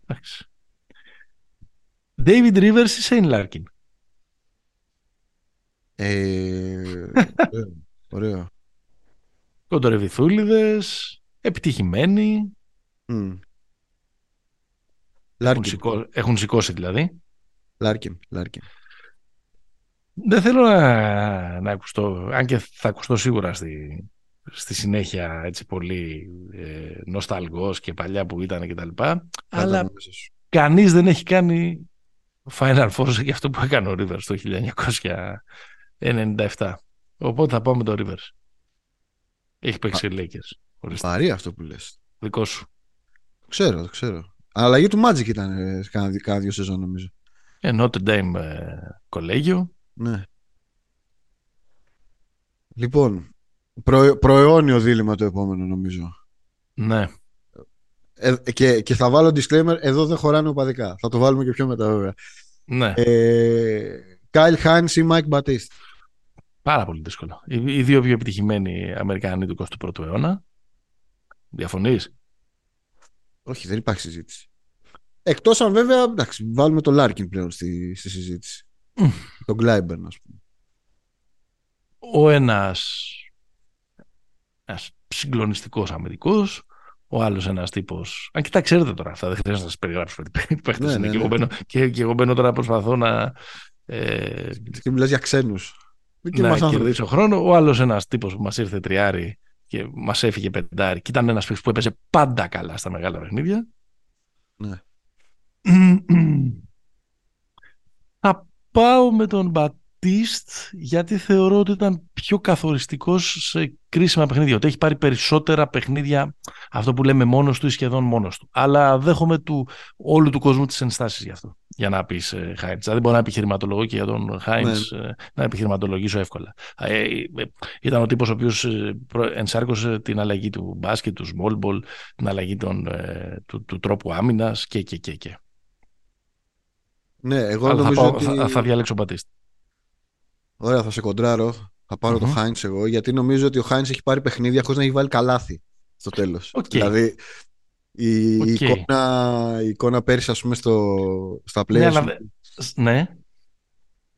Εντάξει. David Rivers ή Shane Larkin; Ε, ωραίο, ωραίο. Κοντορεβιθούλιδες, επιτυχημένοι, Μμ. έχουν, Λάρκιν, σηκώ- έχουν σηκώσει δηλαδή. Λάρκιν, Λάρκιν. Δεν θέλω να, να ακουστώ, αν και θα ακουστώ σίγουρα στη, στη συνέχεια έτσι πολύ ε, νοσταλγός και παλιά πουτάνα και τα λοιπά, αλλά Κάτω μέσα σου. κανείς δεν έχει κάνει Final Four με αυτό που έκανε ο Rivers το 1997. Οπότε θα πάω με το Rivers. Έχει παίξει οι Lakers. Βαρύ αυτό που λες. Δικό σου. Ξέρω, το ξέρω. Αλλαγή του Magic ήταν ε, κάνα δύο σεζόν νομίζω. Ε, Notre Dame ε, κολέγιο. Ναι. Λοιπόν, προ, προαιώνιο δίλημα το επόμενο νομίζω. Ναι. Ε, και, και θα βάλω disclaimer, εδώ δεν χωράνε οπαδικά. Θα το βάλουμε και πιο μετά βέβαια. Ναι. Ε, Kyle Hines ή Mike Batiste. Πάρα πολύ δύσκολο. Οι, οι δύο πιο επιτυχημένοι Αμερικανοί του 21ου αιώνα. Διαφωνείς; Όχι, δεν υπάρχει συζήτηση. Εκτός αν βέβαια, εντάξει, βάλουμε το Λάρκιν πλέον στη, στη συζήτηση. Mm. Τον Κλάιμπερν, ας πούμε. Ο ένας ένας συγκλονιστικός αμυντικός, ο άλλος ένας τύπος. Αν και τα ξέρετε τώρα αυτά, δεν χρειάζεται να σας περιγράψω τι παίκτες ναι, είναι. Ναι, και, εγώ ναι. μπαίνω, και, και εγώ μπαίνω τώρα να προσπαθώ να. Ε, και μιλάς για ξένους. Να κερδίσω χρόνο. Ο άλλος ένας τύπος που μας ήρθε τριάρι και μας έφυγε πεντάρι. Και ήταν ένας παίχτη που έπαιζε πάντα καλά στα μεγάλα παιχνίδια. Ναι. Θα πάω με τον Μπατίστ γιατί θεωρώ ότι ήταν πιο καθοριστικός σε κρίσιμα παιχνίδια. Ότι έχει πάρει περισσότερα παιχνίδια αυτό που λέμε μόνος του ή σχεδόν μόνος του. Αλλά δέχομαι του, όλου του κόσμου τις ενστάσεις γι' αυτό. Για να πεις ε, Χάιντς. Δηλαδή μπορώ να επιχειρηματολογώ και για τον Χάιντς ναι. ε, να επιχειρηματολογήσω εύκολα. Ε, ε, ήταν ο τύπος ο οποίος ε, ενσάρκωσε την αλλαγή του μπάσκετ, του small ball, την αλλαγή των, ε, του, του, τρόπου άμυνας και και και και. Ναι, εγώ νομίζω θα, πάω, ότι... θα, θα διαλέξω Μπατίστη. Ωραία, θα σε κοντράρω. Θα πάρω mm-hmm. το Χάιντ εγώ, γιατί νομίζω ότι ο Χάιντ έχει πάρει παιχνίδια χωρίς να έχει βάλει καλάθι στο τέλος. Okay. Δηλαδή, η, okay. εικόνα, η εικόνα πέρυσι, ας πούμε, στο, στα play. Ναι, αλλά... ναι.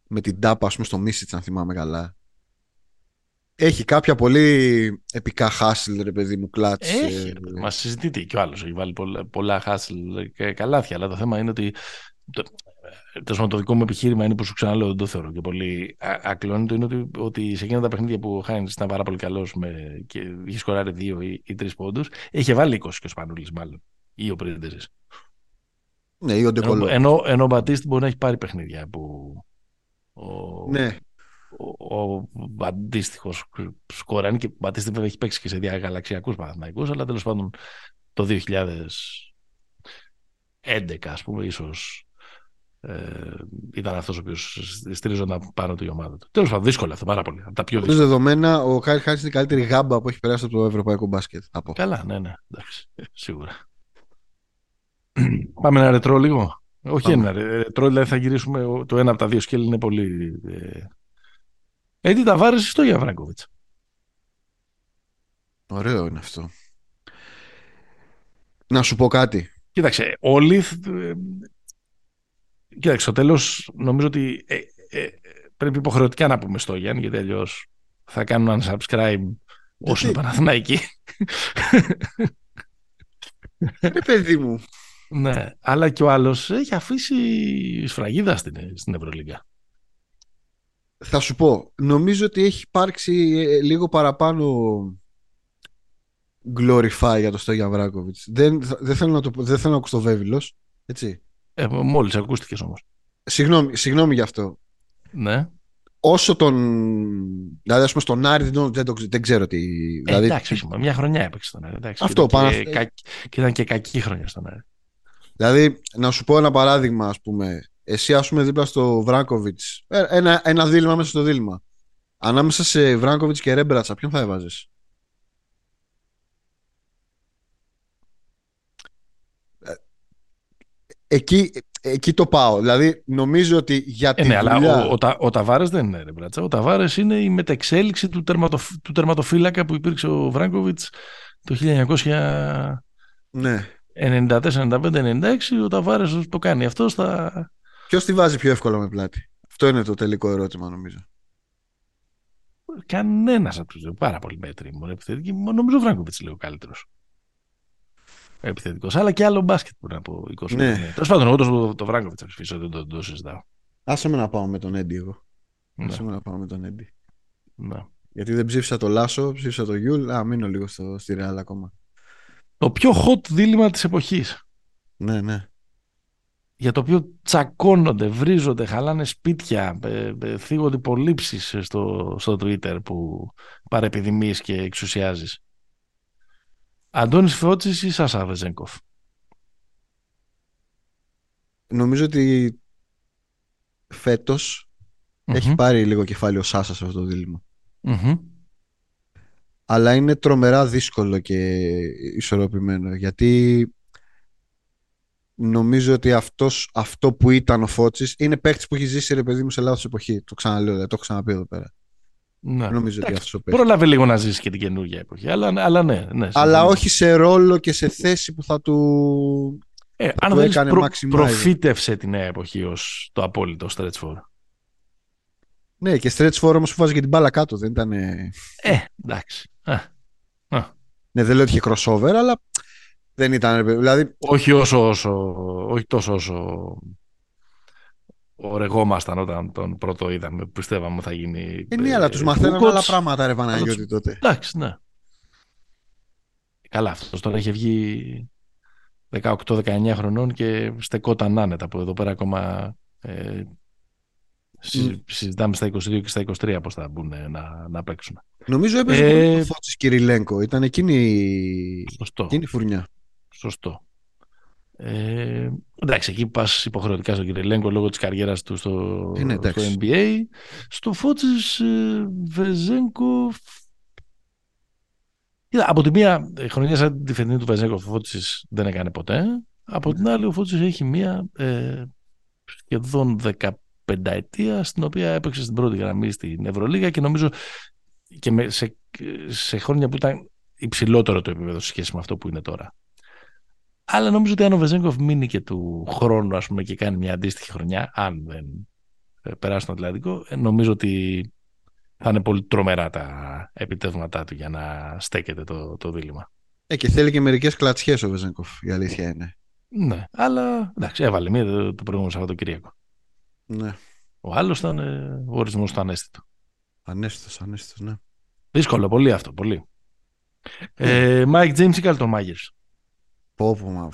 Με την τάπα, ας πούμε, στο Μίσιτς, αν θυμάμαι καλά. Έχει κάποια πολύ επικά χάσιλ, ρε παιδί μου, κλάτς. Έχει, ε... μα συζητείται και ο άλλος. Έχει βάλει πολλά, πολλά χάσιλ και καλάθια, αλλά το θέμα είναι ότι Τέλο το δικό μου επιχείρημα είναι που σου ξαναλέω, δεν το θεωρώ και πολύ ακλόνητο. Είναι ότι, ότι σε εκείνα τα παιχνίδια που ο Χάινς ήταν πάρα πολύ καλός και είχε σκοράρει δύο ή, ή τρεις πόντους, είχε βάλει 20 και ο Σπανούλης, μάλλον. Ή ο Πρίντεζη. Ναι, ή ο Ενώ, ενώ, ενώ ο Μπατίστη μπορεί να έχει πάρει παιχνίδια που. Ο, ναι. Ο, ο αντίστοιχος σκοράνει και ο Μπατίστη βέβαια έχει παίξει και σε διαγαλαξιακούς Παναθηναϊκούς, αλλά τέλος πάντων το 2011, ας πούμε, ίσως ε, ήταν αυτός ο οποίος στηρίζονταν πάνω του η ομάδα του. Τέλος πάντων, δύσκολο αυτό πάρα πολύ. Από τα πιο δύσκολα. δεδομένα, ο Κάιλ Χάρης είναι η καλύτερη γάμπα που έχει περάσει από το ευρωπαϊκό μπάσκετ. Από. Καλά, ναι, ναι. Εντάξει, σίγουρα. Πάμε ένα ρετρό λίγο. Όχι ένα ρετρό, δηλαδή θα γυρίσουμε το ένα από τα δύο σκέλη είναι πολύ. Ε... Έτσι τα βάρε στο Γιαβράγκοβιτ. Ωραίο είναι αυτό. Να σου πω κάτι. Κοίταξε, όλοι Κοίταξε, στο τέλος νομίζω ότι ε, ε, πρέπει υποχρεωτικά να πούμε στο Γιάννη, γιατί αλλιώς θα κάνουν unsubscribe όσο είναι Παναθηναϊκοί. Ναι, παιδί μου. ναι, αλλά και ο άλλος έχει αφήσει σφραγίδα στην, στην Ευρωλίγκα. Θα σου πω, νομίζω ότι έχει υπάρξει ε, λίγο παραπάνω glorify για το Στόγιαν Βράκοβιτς. Δεν, δεν, θέλω να το, δεν θέλω να ακούσω το βέβαιλος, έτσι. Ε, Μόλις ακούστηκες όμως. Συγγνώμη, συγγνώμη γι' αυτό. Ναι. Όσο τον. Δηλαδή, ας πούμε, στον Άρη δεν, δεν, δεν ξέρω τι. Ε, δηλαδή... εντάξει, μια χρονιά έπαιξε στον Άρη. Εντάξει, Αυτό πάνω. Και, κα... και ήταν και κακή χρονιά στον Άρη. Δηλαδή, να σου πω ένα παράδειγμα, ας πούμε. Εσύ, ας πούμε, δίπλα στο Βράγκοβιτ. Ε, ένα, ένα δίλημα μέσα στο δίλημα. Ανάμεσα σε Βράγκοβιτ και Ρέμπρατσα, ποιον θα έβαζες; Εκεί, εκεί το πάω. Δηλαδή, νομίζω ότι για την. Ε, ναι, αλλά ο, ο, ο Ταβάρες δεν είναι ρε μπράτσα. Ο Ταβάρες είναι η μεταξέλιξη του, τερματοφ, του τερματοφύλακα που υπήρξε ο Βράγκοβιτς το 1994, ναι. 95-96. Ο Ταβάρες το κάνει αυτός στα. Ποιος τη βάζει πιο εύκολα με πλάτη; Αυτό είναι το τελικό ερώτημα, νομίζω. Κανένας από τους δύο. Πάρα πολύ μέτρη. Νομίζω ο Βράγκοβιτς λέει ο καλύτερος επιθετικός. Αλλά και άλλο μπάσκετ που να πω 20 ναι. Τέλος πάντων, εγώ το, το Βράγκοβιτ αφήσω, δεν το, το συζητάω. Άσε με να πάω με τον Έντι εγώ. Ναι. Άσε με να πάω με τον Έντι. Ναι. Γιατί δεν ψήφισα το Λάσο, ψήφισα το Γιούλ. Α, μείνω λίγο στο, στη Ρεάλ ακόμα. Το πιο hot δίλημα της εποχής. Ναι, ναι. Για το οποίο τσακώνονται, βρίζονται, χαλάνε σπίτια, ε, ε, θίγονται υπολείψεις στο, στο Twitter που παρεπιδημείς και εξουσιάζεις. Αντώνης Φώτης ή Σάσα Βεζέγκοφ. Νομίζω ότι φέτος έχει πάρει λίγο κεφάλι ο Σάσα σε αυτό το διλημα Αλλά είναι τρομερά δύσκολο και ισορροπημένο γιατί νομίζω ότι αυτός, αυτό που ήταν ο Φώτσης είναι παίκτης που έχει ζήσει ρε παιδί μου σε λάθος εποχή. Το ξαναλέω, το έχω ξαναπεί εδώ πέρα. Ναι. Νομίζω ότι αυτός ο παίκτης. Πρόλαβε λίγο να ζήσει και την καινούργια εποχή. Αλλά, αλλά ναι. ναι αλλά όχι σε ρόλο και σε θέση που θα του. Ε, αν δεν έκανε προ, προφήτευσε την νέα εποχή ως το απόλυτο stretch for. Ναι, και stretch for όμως που βάζει και την μπάλα κάτω, δεν ήταν. Ε, εντάξει. Ναι, δεν λέω ότι είχε crossover, αλλά δεν ήταν. Δηλαδή... Όχι, όσο, όσο, όχι τόσο όσο ορεγόμασταν όταν τον πρώτο είδαμε. Πιστεύαμε θα γίνει. Ε, ναι, αλλά τους μαθαίναμε άλλα πράγματα, ρε Παναγιώτη τότε. Εντάξει, ναι. Καλά, αυτός τώρα είχε βγει 18-19 χρονών και στεκόταν άνετα από εδώ πέρα ακόμα. Ε, συζητάμε στα 22 και στα 23 πώς θα μπουν να, να παίξουν. Νομίζω έπαιζε ε, πολύ το Φώτσης Κυριλέγκο. Ήταν εκείνη, Σωστό. εκείνη η φουρνιά. Σωστό. Ε, εντάξει, εκεί πας υποχρεωτικά στον Κυριλέγκο λόγω της καριέρας του στο, στο NBA. Στο Φώτση ε, Βεζέγκο. Από τη μία χρονιά σαν τη φετινή του Βεζέγκο ο Φώτση δεν έκανε ποτέ. Από την άλλη ο Φώτση έχει μία ε, σχεδόν 15 ετία στην οποία έπαιξε στην πρώτη γραμμή στην Ευρωλίγα και νομίζω και σε, σε χρόνια που ήταν υψηλότερο το επίπεδο σε σχέση με αυτό που είναι τώρα. Αλλά νομίζω ότι αν ο Βεζέγκοφ μείνει και του χρόνου ας πούμε, και κάνει μια αντίστοιχη χρονιά, αν δεν ε, περάσει τον Ατλαντικό, ε, νομίζω ότι θα είναι πολύ τρομερά τα επιτεύγματά του για να στέκεται το, το δίλημα. Ε, και θέλει και μερικές κλατσιές ο Βεζέγκοφ, η αλήθεια είναι. Ναι, αλλά εντάξει, έβαλε μία το, το προηγούμενο Σαββατοκύριακο. Ναι. Ο άλλος ήταν ε, ο ορισμός του ανέστητο. Ανέστητος, ανέστητος, ναι. Δύσκολο, πολύ αυτό, πολύ. Μάικ Τζέιμς ή Κάρλτον Μάγερς. Πω, πω, μα.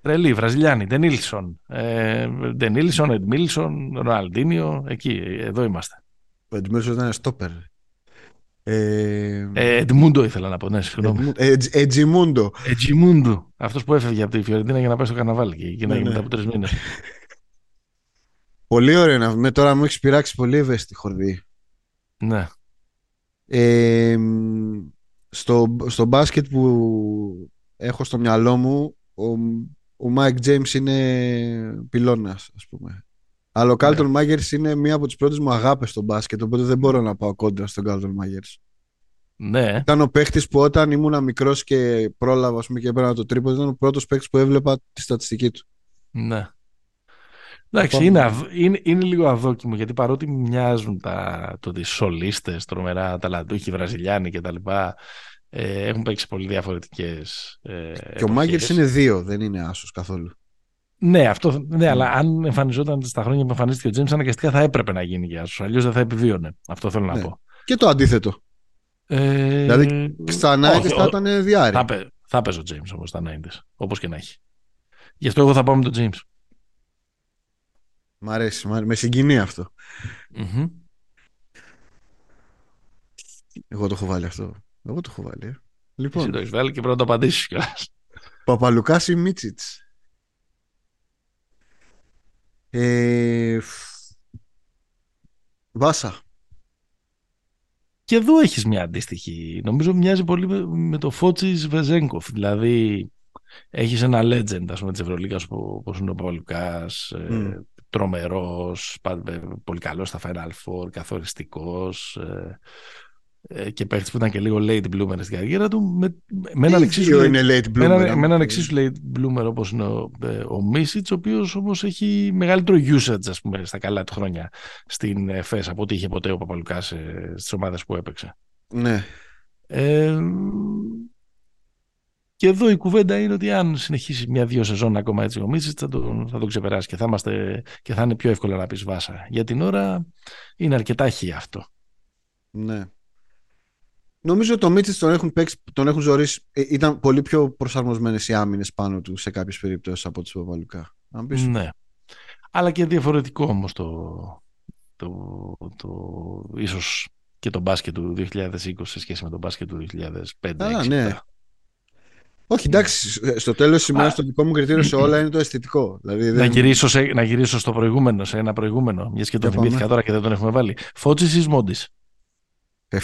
Τρελή, Βραζιλιάνοι, Ντενίλσον. Ε, Ντενίλσον, Εντμίλσον, Ροναλντίνιο, εκεί, εδώ είμαστε. Ο Εντμίλσον ήταν στόπερ. Ε, ε, Εντμούντο ήθελα να πω, ναι, συγγνώμη. Εντζιμούντο. Εντζιμούντο. Αυτός που έφευγε από τη Φιωρεντίνα για να πάει στο καρναβάλι και, και να ναι, γίνει ναι. μετά από τρεις μήνες. Πολύ ωραίο να πούμε. Τώρα μου έχεις πειράξει πολύ ευαίσθητη χορδή. Ναι. Ε, στο, στο μπάσκετ που έχω στο μυαλό μου ο, ο Mike James είναι πυλώνας ας πούμε αλλά ο Κάλτον ναι. είναι μία από τις πρώτες μου αγάπες στο μπάσκετ οπότε δεν μπορώ να πάω κόντρα στον Κάλτον Μάγερς ναι. Ήταν ο παίχτης που όταν ήμουν μικρός και πρόλαβα πούμε, και έπαιρνα το τρίπο, ήταν ο πρώτος παίχτης που έβλεπα τη στατιστική του. Ναι. Εντάξει, είναι, είναι, είναι, λίγο αδόκιμο γιατί παρότι μοιάζουν τα, το σολίστες, τρομερά ταλαντούχοι, Βραζιλιάνοι κτλ. Ε, έχουν παίξει πολύ διαφορετικές. Ε, και ο Μάγκερς είναι δύο, δεν είναι άσος καθόλου. Ναι, αυτό, ναι, αλλά αν εμφανιζόταν στα χρόνια που εμφανίστηκε ο Τζέιμς, αναγκαστικά θα έπρεπε να γίνει και άσος. Αλλιώς δεν θα επιβίωνε. Αυτό θέλω να ναι. πω. Και το αντίθετο. Ε... Δηλαδή στα 90 θα ήταν διάρρη. Θα, θα παίζει ο Τζέιμ όμω στα 90 όπως και να έχει. Γι' αυτό εγώ θα πάω με τον Τζέιμς. Μ' αρέσει, με συγκινεί αυτό. Mm-hmm. Εγώ το έχω βάλει αυτό. Εγώ το έχω βάλει. Ε. Λοιπόν. Εσύ το έχεις βάλει και πρέπει να το απαντήσεις κιόλας. Παπαλουκά ή Μίτσιτς. Ε, Βάσα. Και εδώ έχεις μια αντίστοιχη. Νομίζω μοιάζει πολύ με το Φώτσι Βεζέγκοφ. Δηλαδή έχεις ένα legend ας πούμε, της Ευρωλίγας όπως είναι ο Παπαλουκάς, mm τρομερός, πολύ καλός στα Final Four, καθοριστικός ε, ε, και παίχτης που ήταν και λίγο late bloomer στην καριέρα του με, με έναν εξίσου είναι late bloomer, με, με έναν εξίσου late bloomer όπως είναι ο, ε, ο Μίσιτς ο οποίος όμως έχει μεγαλύτερο usage ας πούμε στα καλά του χρόνια στην ΕΦΕΣ από ό,τι είχε ποτέ ο Παπαλουκάς στις ομάδες που έπαιξε. Ναι. Ε, και εδώ η κουβέντα είναι ότι αν συνεχίσει μια-δύο σεζόν ακόμα έτσι ο Μίτσιτ θα τον, θα ξεπεράσει και θα, είμαστε, και θα είναι πιο εύκολο να πεις βάσα. Για την ώρα είναι αρκετά χι αυτό. Ναι. Νομίζω το Μίτσιτ τον έχουν παίξει, τον έχουν ζωρίσει. Ε, ήταν πολύ πιο προσαρμοσμένες οι άμυνες πάνω του σε κάποιες περιπτώσεις από τους Παπαλουκά. Ναι. Αλλά και διαφορετικό όμως το, το, το, ίσως και το μπάσκετ του 2020 σε σχέση με το μπάσκετ του 2005. Α, ναι. Όχι, εντάξει, στο τέλος της ημέρας το δικό μου κριτήριο σε όλα είναι το αισθητικό. Δηλαδή, δεν... να, γυρίσω σε, να γυρίσω στο προηγούμενο, σε ένα προηγούμενο, μιας και τον θυμήθηκα τώρα και δεν τον έχουμε βάλει. Φώτση ή Σμόντις; Ε,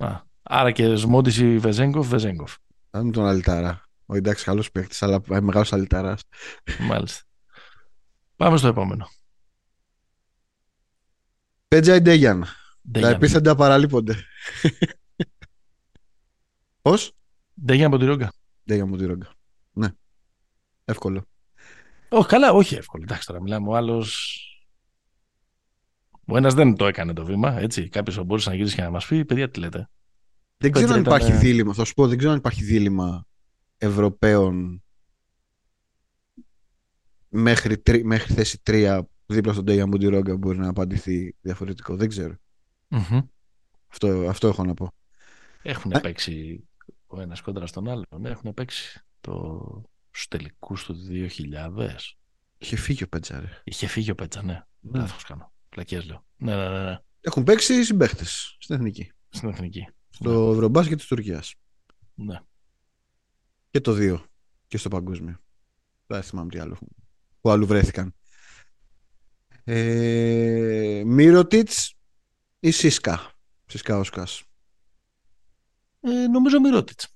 φώτισε. Άρα και Σμόντις ή Βεζέγκοφ, Βεζέγκοφ. Αν τον Αλιτάρα. Ο εντάξει, καλός παίκτης, αλλά μεγάλος Αλιτάρα. Μάλιστα. Πάμε στο επόμενο. Πέτζα ή Ντέγιαν; Τα επίθετα παραλείπονται. Πώς; Ντέγιαν από τη Ρόγκα. Ντέγιαν από τη Ρόγκα. Ναι. Εύκολο. Όχι, καλά, όχι εύκολο. Εντάξει, τώρα μιλάμε. Ο άλλος. Ο ένας δεν το έκανε το βήμα. Έτσι. Κάποιος μπορούσε να γυρίσει και να μας πει: Παιδιά, τι λέτε; Δεν ξέρω αν υπάρχει δίλημα. Θα σου πω, δεν ξέρω αν υπάρχει δίλημα Ευρωπαίων μέχρι, μέχρι θέση 3 δίπλα στον Τέγια Μουντιρόγκα μπορεί να απαντηθεί διαφορετικό. Δεν ξερω Αυτό, αυτό έχω να πω. Έχουν ε; παίξει ο ένας κόντρα στον άλλον. Ναι, έχουν παίξει το... στους τελικούς του 2000. Είχε φύγει ο Πέτσα, ρε. Είχε φύγει ο Πέτσα, ναι. ναι. Λάθος κάνω. Πλακές λέω. Ναι, ναι, ναι, ναι. Έχουν παίξει οι συμπαίχτες στην εθνική. Στην εθνική. Στο ναι. Ευρωμπάσκετ της Τουρκίας. Ναι. Και το 2. Και στο παγκόσμιο. Δεν θυμάμαι τι άλλο. Που αλλού βρέθηκαν. Ε, Μύρωτιτς ή Σίσκα; Σίσκα Όσκας. Ε, νομίζω Μύρωτιτς.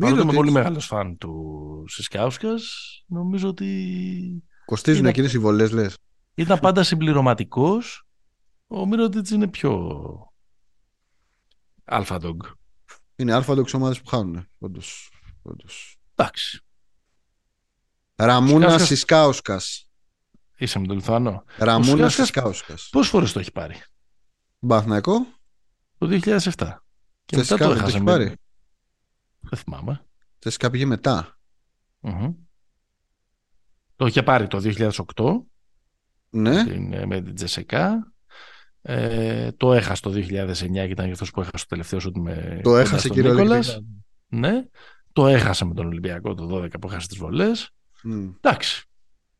Παρότι είμαι πολύ μεγάλος φαν του Σισκάουσκας, νομίζω ότι... Κοστίζουν είναι... εκείνες οι βολές, λες. Ήταν πάντα συμπληρωματικός. Ο Μύρωτιτς είναι πιο αλφα Είναι αλφα ομάδες που χάνουν, όντως. Εντάξει. Ραμούνα Σισκάουσκας. Είσαι με τον Λιθουανό. Ραμούνα Σισκάουσκας. Πόσες φορές το έχει πάρει, Μπαθνακό. Το 2007. Και μετά το έχασε. Το πάρει. Δεν θυμάμαι. Θεσικά πήγε μετά. Mm-hmm. Το είχε πάρει το 2008. Ναι. Με την Τζεσεκά. Ε, το έχασε το 2009 και ήταν αυτός που έχασε το τελευταίο σου με. Το έχασε κύριε Ναι. Το έχασε με τον Ολυμπιακό το 12 που έχασε τις βολές. Mm. Εντάξει.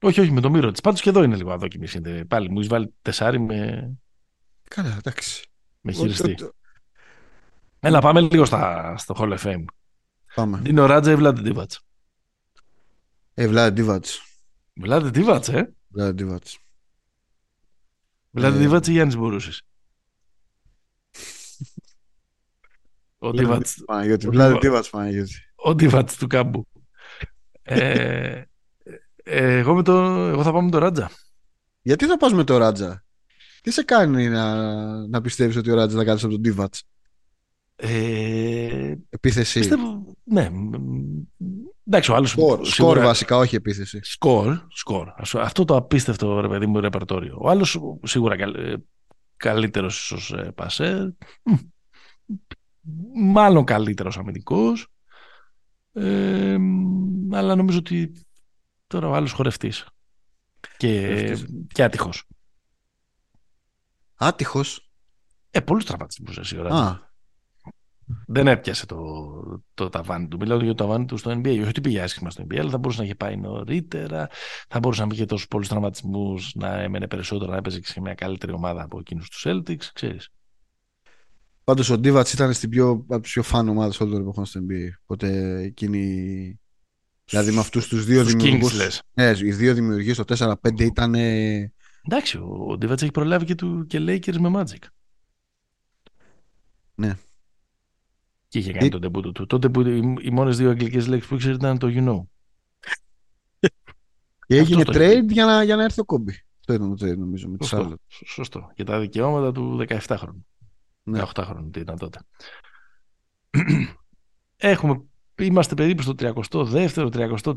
Όχι, όχι, με το μύρο της. Πάντως και εδώ είναι λίγο αδόκιμη. Πάλι μου έχει βάλει τεσάρι με. Καλά, εντάξει. Με χειριστή. Έλα, πάμε λίγο στα, στο Hall of Fame. Πάμε. Είναι ο Ράτζα ή Βλάντε Ντίβατς; Ε, Βλάντε Ντίβατς. Βλάντε Ντίβατς, ε. Βλάντε Ντίβατς. Βλάντε Ντίβατ ή Γιάννης Μπορούσης; Ο Ντίβατ. Βλάντε Ντίβατ, Ο Ντίβατ του κάμπου. ε, εγώ, με το, εγώ θα πάω με το Ράτζα. Γιατί θα πας με το Ράτζα; Τι σε κάνει να, να πιστεύεις ότι ο Ράτζα θα κάτσει από τον Τίβατς; Ε, επίθεση. Πιστεύω, ναι. Εντάξει, ο άλλος... Σκορ, σκορ βασικά, όχι επίθεση. Σκορ, σκορ. Αυτό το απίστευτο, ρε παιδί μου, ρεπερτόριο. Ο άλλος σίγουρα καλ, καλύτερος ίσως ε, πασέρ. Μάλλον καλύτερος αμυντικός. Ε, αλλά νομίζω ότι Τώρα ο άλλος χορευτής. Και, και άτυχος. Άτυχος; Ε, πολλούς τραυματισμούς εσύ ώρα. Δεν έπιασε το, το ταβάνι του. Μιλάω για το ταβάνι του στο NBA. Όχι ότι πήγε άσχημα στο NBA, αλλά θα μπορούσε να είχε πάει νωρίτερα. Θα μπορούσε να είχε τόσους πολλούς τραυματισμούς, να έμενε περισσότερο, να έπαιζε και σε μια καλύτερη ομάδα από εκείνους τους Celtics, ξέρεις. Πάντως ο Ντίβατς ήταν στην πιο, από τις πιο φαν ομάδες όλων των εποχών στο NBA. Οπότε εκείνη Δηλαδή με αυτούς τους δύο δημιουργού. Ναι, οι δύο δημιουργοί στο 4-5 ήταν. Εντάξει, ο Ντίβατς έχει προλάβει και, του, και Lakers με Magic. Ναι. Και είχε κάνει τον τεμπούτο του. Τότε που οι, οι μόνες δύο αγγλικές λέξει που ήξερε ήταν το you know. Και έγινε trade για να, για να έρθει ο Κόμπι. Αυτό ήταν το trade νομίζω με Σωστό. Σωστό. Και τα δικαιώματα του 17 χρόνου. Ναι. 18 χρόνου τι ήταν τότε. Έχουμε Είμαστε περίπου στο 32ο,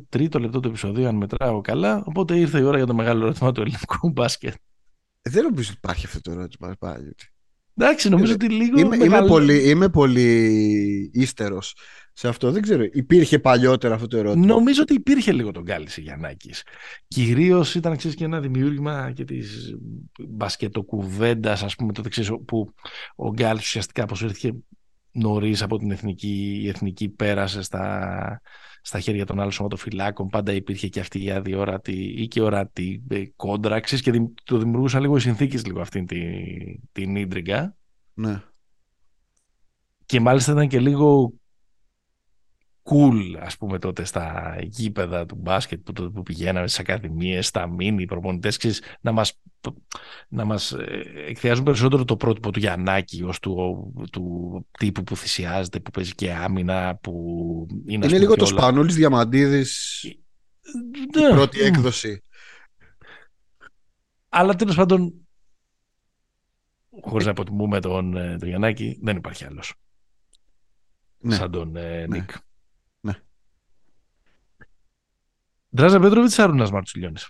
33ο λεπτό του επεισοδίου, αν μετράω καλά. Οπότε ήρθε η ώρα για το μεγάλο ερώτημα του ελληνικού μπάσκετ. Ε, δεν νομίζω ότι υπάρχει αυτό το ερώτημα πάλι. Εντάξει, νομίζω ε, ότι λίγο. Είμαι, είμαι πολύ, είμαι πολύ ύστερος σε αυτό. Δεν ξέρω. Υπήρχε παλιότερα αυτό το ερώτημα; Νομίζω ότι υπήρχε λίγο τον Γκάλη Γιαννάκη. Κυρίως ήταν ξέρεις, και ένα δημιούργημα και της μπασκετοκουβέντας, ας πούμε, το ξέρεις, που ο Γκάλης ουσιαστικά αποσύρθηκε νωρίς από την εθνική, η εθνική πέρασε στα, στα χέρια των άλλων σωματοφυλάκων. Πάντα υπήρχε και αυτή η αδιόρατη ή και ορατή ε, κόντρα. και το δημιουργούσαν λίγο οι συνθήκες λίγο αυτή την, την ίντριγκα. Ναι. Και μάλιστα ήταν και λίγο cool, ας πούμε, τότε στα γήπεδα του μπάσκετ που, που πηγαίναμε στις ακαδημίες, στα μίνι, προπονητές, ξέρεις, να μας, να μας ε, εκθιάζουν περισσότερο το πρότυπο του Γιαννάκη ως του, του τύπου που θυσιάζεται, που παίζει και άμυνα, που είναι... Είναι λίγο το Σπανούλης Διαμαντίδης, η ναι. πρώτη έκδοση. Αλλά τέλος πάντων, χωρίς να αποτιμούμε τον, ε, τον Γιαννάκη, δεν υπάρχει άλλος. Ναι. Σαν τον ε, ναι. Νίκ. Ντράζα Πέτροβιτς ή Αρούνα Μαρτσουλιώνης;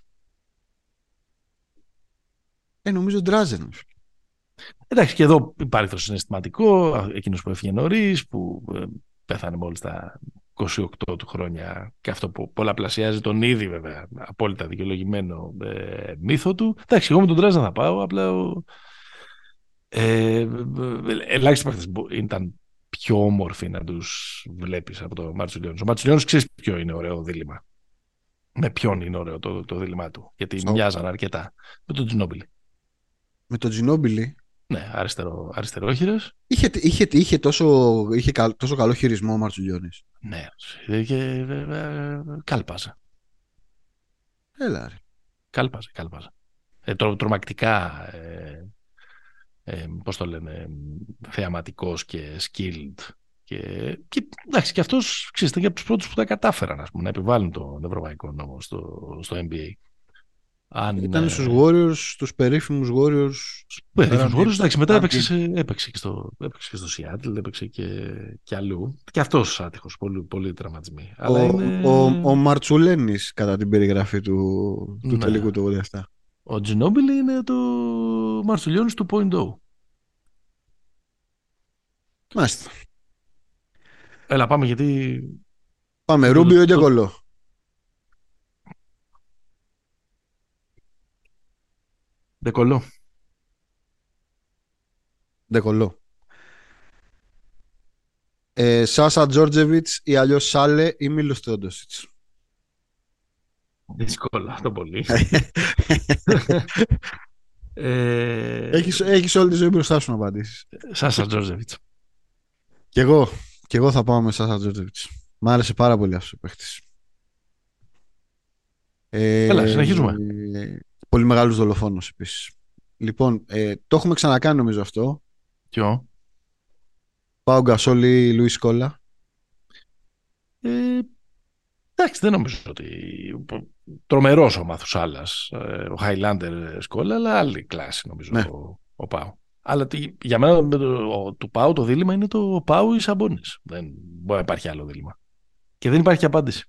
Ε, νομίζω Ντράζεν. Εντάξει, και εδώ υπάρχει το συναισθηματικό. Εκείνος που έφυγε νωρίς, που ε, πέθανε μόλις τα 28 του χρόνια και αυτό που πολλαπλασιάζει τον ήδη βέβαια απόλυτα δικαιολογημένο ε, μύθο του. Εντάξει, εγώ με τον Ντράζα θα πάω. Απλά ο... ε, ελάχιστοι παίχτε ήταν πιο όμορφοι να τους βλέπεις από το Μαρτσουλιώνης. Ο Μαρτσουλιώνης ξέρεις ποιο είναι ωραίο δίλημα; Με ποιον είναι ωραίο το, το δίλημά του. Γιατί Στο... μοιάζαν αρκετά. Με τον Τζινόμπιλι. Με τον Τζινόμπιλι. Ναι, αριστερό, αριστερόχειρο. Είχε, είχε, είχε, τόσο, είχε τόσο καλό χειρισμό ο Μαρτσουλιώνη. Ναι, και κάλπαζε. Έλα ρε. Κάλπαζε, κάλπαζε. Ε, τρο, τρομακτικά, ε, ε, πώς το λένε, θεαματικός και skilled και, και εντάξει, και αυτός ήταν και από τους πρώτους που τα κατάφεραν ας πούμε, να επιβάλλουν τον Ευρωπαϊκό νόμο στο, στο NBA. Αν, ήταν στους Warriors, στους περίφημους Warriors. Περίφημους Warriors, εντάξει, μετά έπαιξε, έπαιξε, και στο, έπαιξε και στο Seattle, έπαιξε και, και αλλού. Και αυτός άτυχος, πολύ, πολύ τραυματισμοί. Ο, είναι... ο, ο Μαρτσουλένης κατά την περιγραφή του, του ναι. τελικού του 87. Ο Τζινόμπιλ είναι το Μαρτσουλιόνι του Point O. Μάλιστα. Έλα, πάμε γιατί. Πάμε, Ρούμπιο και κολλό. Δεκολό. Δεκολό. Ε, Σάσα Τζόρτζεβιτς ή αλλιώς Σάλε ή Μίλος Τόντοσιτς. Δύσκολα αυτό πολύ. ε... έχεις, έχεις όλη τη ζωή μπροστά σου να απαντήσεις. Σάσα Τζόρτζεβιτς. Κι εγώ. Και εγώ θα πάω με Σάσα Τζόρτζεβιτ. Μ' άρεσε πάρα πολύ αυτός ο παίχτης. Ε, Έλα, συνεχίζουμε. πολύ μεγάλος δολοφόνος επίσης. Λοιπόν, ε, το έχουμε ξανακάνει νομίζω αυτό. Ποιο; Πάω Γκασόλη Λουίς Κόλλα. Ε, εντάξει, δεν νομίζω ότι. Τρομερός ο Μαθουσάλας, ε, ο Χάιλάντερ Σκόλα, αλλά άλλη κλάση νομίζω ναι. ο, ο Πάου. Αλλά για μένα το, του Πάου το δίλημα είναι το Πάου ή Σαμπόνι. Δεν μπορεί να υπάρχει άλλο δίλημα. Και δεν υπάρχει απάντηση.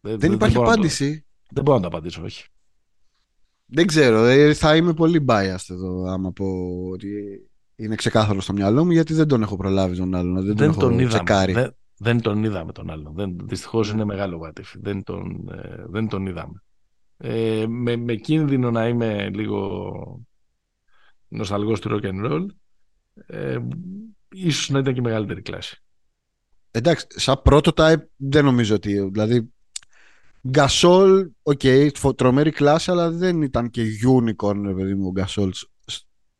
Δεν, δεν υπάρχει δεν απάντηση. Το, δεν μπορώ να το απαντήσω, όχι. Δεν ξέρω. Ε, θα είμαι πολύ biased εδώ άμα πω ότι είναι ξεκάθαρο στο μυαλό μου γιατί δεν τον έχω προλάβει τον άλλον. Δεν, δεν τον, έχω τσεκάρει. Δεν, δεν τον είδαμε τον άλλον. Δεν, δυστυχώς είναι μεγάλο βάτεφι. Δεν τον, ε, δεν τον είδαμε. Ε, με, με κίνδυνο να είμαι λίγο νοσταλγός του rock and roll, ε, ίσως να ήταν και μεγαλύτερη κλάση. Εντάξει, σαν prototype δεν νομίζω ότι, δηλαδή Γκασόλ, οκ, okay, τρομερή κλάση, αλλά δεν ήταν και unicorn, παιδί μου, ο Γκασόλ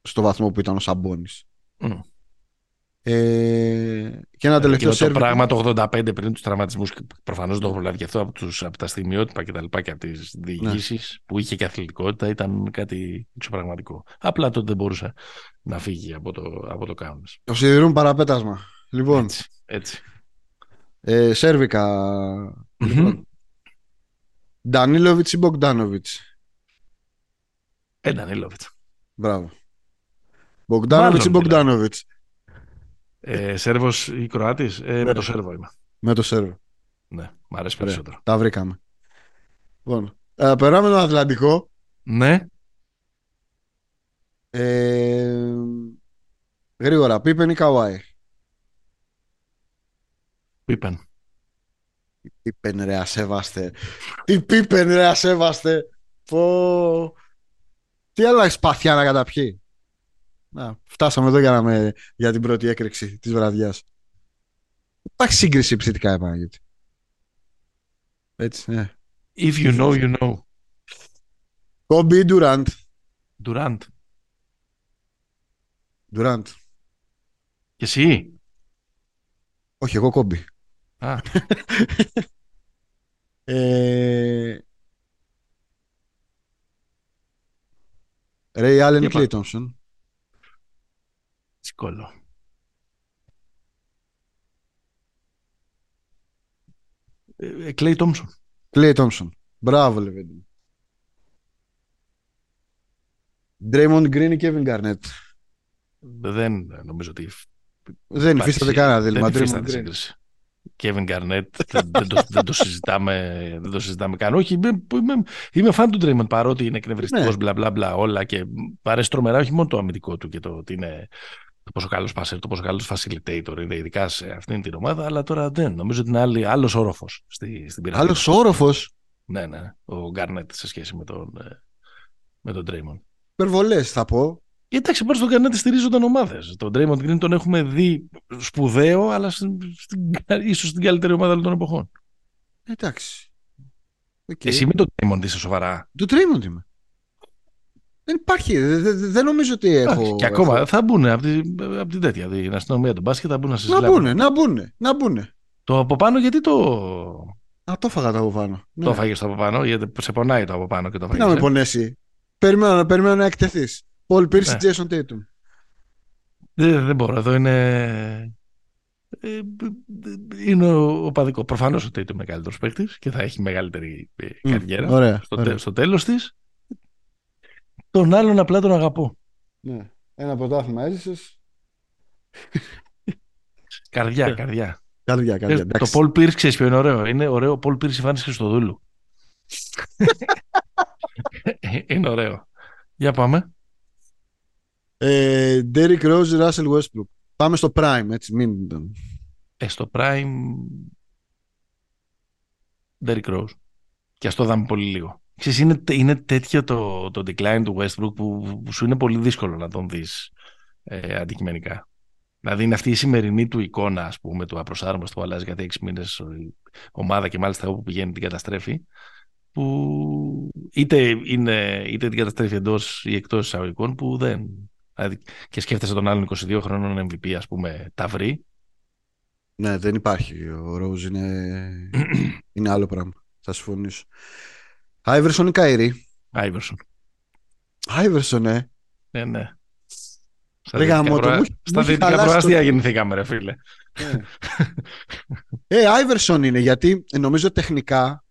στο βαθμό που ήταν ο Σαμπόνις. Mm. Ε, και ένα τελευταίο ε, Το πράγμα το 85 πριν τους τραυματισμούς, προφανώς το έχω προλάβει αυτό από, τους, από τα στιγμιότυπα και τα λοιπά και από τις διηγήσεις ναι. που είχε και αθλητικότητα, ήταν κάτι εξωπραγματικό. Απλά τότε δεν μπορούσε να φύγει από το, από το κάουνε. Το σιδηρούν παραπέτασμα. Λοιπόν. Έτσι. έτσι. Ε, Σέρβικα. Mm-hmm. Λοιπόν. Ντανίλοβιτς ή Μπογκδάνοβιτς; Ε, Ντανίλοβιτς. Μπράβο. Μπογκδάνοβιτς ή Μπογκδάνοβιτς; Ε, Σέρβος ή Κροάτης; Ε, ναι. Με το Σέρβο είμαι. Με το Σέρβο. Ναι, μου αρέσει περισσότερο. Τα βρήκαμε. Λοιπόν, ε, περάμε τον Ατλαντικό. Ναι. Ε, γρήγορα, Πίπεν ή Καουάι; Πίπεν. Τι Πίπεν ρε ασέβαστε. Τι Πίπεν ρε ασέβαστε. Πω... Τι άλλα σπαθιά να καταπιεί; Να, φτάσαμε εδώ για, να με, για την πρώτη έκρηξη της βραδιάς. Υπάρχει σύγκριση επιθετικά, Επαναγιώτη. Έτσι, ναι. If you know, you know. Kobe Durant. Durant. Durant. Και εσύ; Όχι, εγώ κόμπι. Α, Ε... Ray Allen Για Clay πά- Thompson. δύσκολο. Ε, Κλέι Τόμσον. Clay Thompson. Μπράβο, Λεβέντι. μου. Draymond Green ή Kevin Garnett; Δεν νομίζω ότι Δεν υφίσταται κανένα δίλημα. Δεν Draymond υφίσταται Green. σύγκριση. Kevin Garnett, δεν, δεν το, δεν, το συζητάμε, δεν το συζητάμε καν. Όχι, είμαι, είμαι, είμαι φαν του Draymond παρότι είναι εκνευριστικός, Ναι. μπλα μπλα μπλα όλα και μ' αρέσει τρομερά όχι μόνο το αμυντικό του και το ότι είναι το πόσο καλός passer, το πόσο καλός facilitator είναι, ειδικά σε αυτήν την ομάδα, αλλά τώρα δεν. Νομίζω ότι είναι άλλος όροφος στη, στην πειρατεία. Άλλος όροφος; Ναι, ναι, ο Garnett σε σχέση με τον, ε, με τον Draymond. Υπερβολές θα πω. Ε, Εντάξει, πάνω στον Garnett στηρίζονταν ομάδες. Τον Draymond Green τον έχουμε δει σπουδαίο, αλλά στην, στην, ίσως στην καλύτερη ομάδα όλων των εποχών. Εντάξει. Οκ. Εσύ με τον Draymond είσαι σοβαρά. Του Draymond είμαι. Δεν υπάρχει. δε- δε- δε- Δεν νομίζω ότι έχω. Εντάξει, και ακόμα έχω- θα μπουν από την, απ' την τέτοια, την αστυνομία του μπάσκετ, θα μπουν να Να συζητάνε. μπουνε, να μπουνε, να μπουνε. Το από πάνω, γιατί το, Α, το έφαγα το από πάνω. Ναι. το φάγες το από πάνω, γιατί σε πονάει το από πάνω και το Τι φάγες. να με ε. πονέσει. Περιμένω, περιμένω να εκτεθείς. Πολ Pierce Ναι. Jason Tatum. Δεν, δεν μπορώ, εδώ είναι. ε, Είναι ο, ο παδικός. Προφανώς ο Tatum είναι καλύτερος παίκτης και θα έχει μεγαλύτερη ε, Μμ, καριέρα. Ωραία. στο, ωραία. τε- στο τέλος της. Τον άλλον απλά τον αγαπώ. Ναι. Ένα πρωτάθλημα έζησες. Καρδιά, Ναι. καρδιά. Καρδιά, καρδιά. Ξέρεις, το εντάξει. Paul Pierce ξέρεις ποιο είναι ωραίο. Είναι ωραίο ο Paul Pierce Ιβάνης Χριστοδούλου. Ε, είναι ωραίο. Για πάμε. Ε, Derrick Rose, Russell Westbrook. Πάμε στο Prime, έτσι. Μην... Ε, στο Prime. Derrick Rose. Και αυτό δάμε πολύ λίγο. Ξέρεις, είναι, είναι τέτοιο το, το decline του Westbrook που, που σου είναι πολύ δύσκολο να τον δεις ε, αντικειμενικά. Δηλαδή είναι αυτή η σημερινή του εικόνα, ας πούμε, του απροσάρμοστου που αλλάζει κάθε έξι μήνες η ομάδα και μάλιστα όπου πηγαίνει την καταστρέφει, που είτε, είναι, είτε την καταστρέφει εντός ή εκτός εισαγωγικών, που δεν. Δηλαδή, και σκέφτεσαι τον άλλον 22 χρόνων MVP, ας πούμε, ταυρί, Ναι, δεν υπάρχει. Ο Rose είναι, είναι άλλο πράγμα. Θα συμφωνήσω. Άιβερσον ή Καϊρή. Άιβερσον. Άιβερσον, ε. Ναι, ναι. Στα Ρε δυτικά, γάμο, το προα... μου έχει- Στα μου έχει δυτικά χαλάσει προάστια το- γεννηθήκαμε, ρε φίλε. Ε, Άιβερσον είναι γιατί ε, νομίζω τεχνικά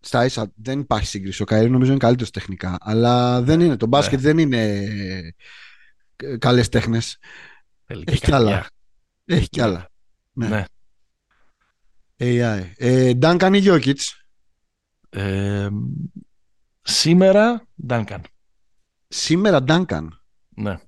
στα ίσα δεν υπάρχει σύγκριση. Ο Καϊρή νομίζω είναι καλύτερος τεχνικά. Αλλά δεν είναι. Το μπάσκετ δεν είναι καλές τέχνες. Θέλει και Έχει κι καρδιά. άλλα. Έχει κι άλλα. Ναι. Ναι. AI. Ε, Duncan ή Jokic; Ε, σήμερα, Duncan. Σήμερα Duncan. Ναι.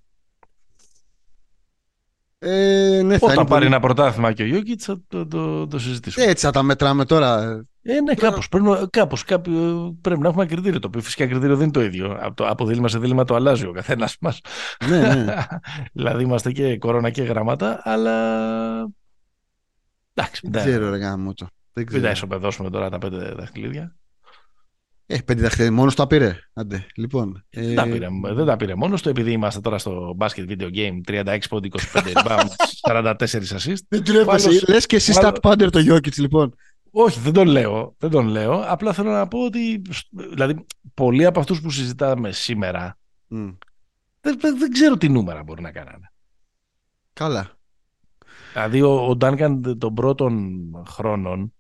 Ε, ναι, θα Όταν είναι πάρει πολύ- ένα πρωτάθλημα και ο Γιώκητς θα το, το, το συζητήσουμε. Έτσι θα τα μετράμε τώρα. Ε, ναι, κάπως, πρέπει, να- κάπως, κάποιο, πρέπει να έχουμε ένα κριτήριο. Το οποίο φυσικά κριτήριο δεν είναι το ίδιο. Από, το, από δίλημα σε δίλημα το αλλάζει ο καθένας μας. ναι, ναι. δηλαδή είμαστε και κορώνα και γραμμάτα, αλλά. Εντάξει, Δεν δεν ξέρω, ρε γάμο το. Δεν μην τα ξέρω. ισοπεδώσουμε τώρα τα πέντε δαχτυλίδια. Ε, πέντε δαχτυλίδια. Μόνος τα πήρε. Άντε, λοιπόν. Ε, Δεν, τα πήρε, δεν τα πήρε μόνος του, επειδή είμαστε τώρα στο basket video game 36 πόντι, 25 rebounds, 44 assist. Δεν τρέπεσαι. Άλλος- Λες και εσύ ο stat άλλος- πάντερ το Jokic, λοιπόν. Όχι, δεν τον λέω. Δεν τον λέω. Απλά θέλω να πω ότι δηλαδή, πολλοί από αυτούς που συζητάμε σήμερα Μμ. δεν, δεν, δεν ξέρω τι νούμερα μπορεί να κάνανε. Καλά. Δηλαδή ο, ο Duncan των πρώτων χρόνων ε, είναι,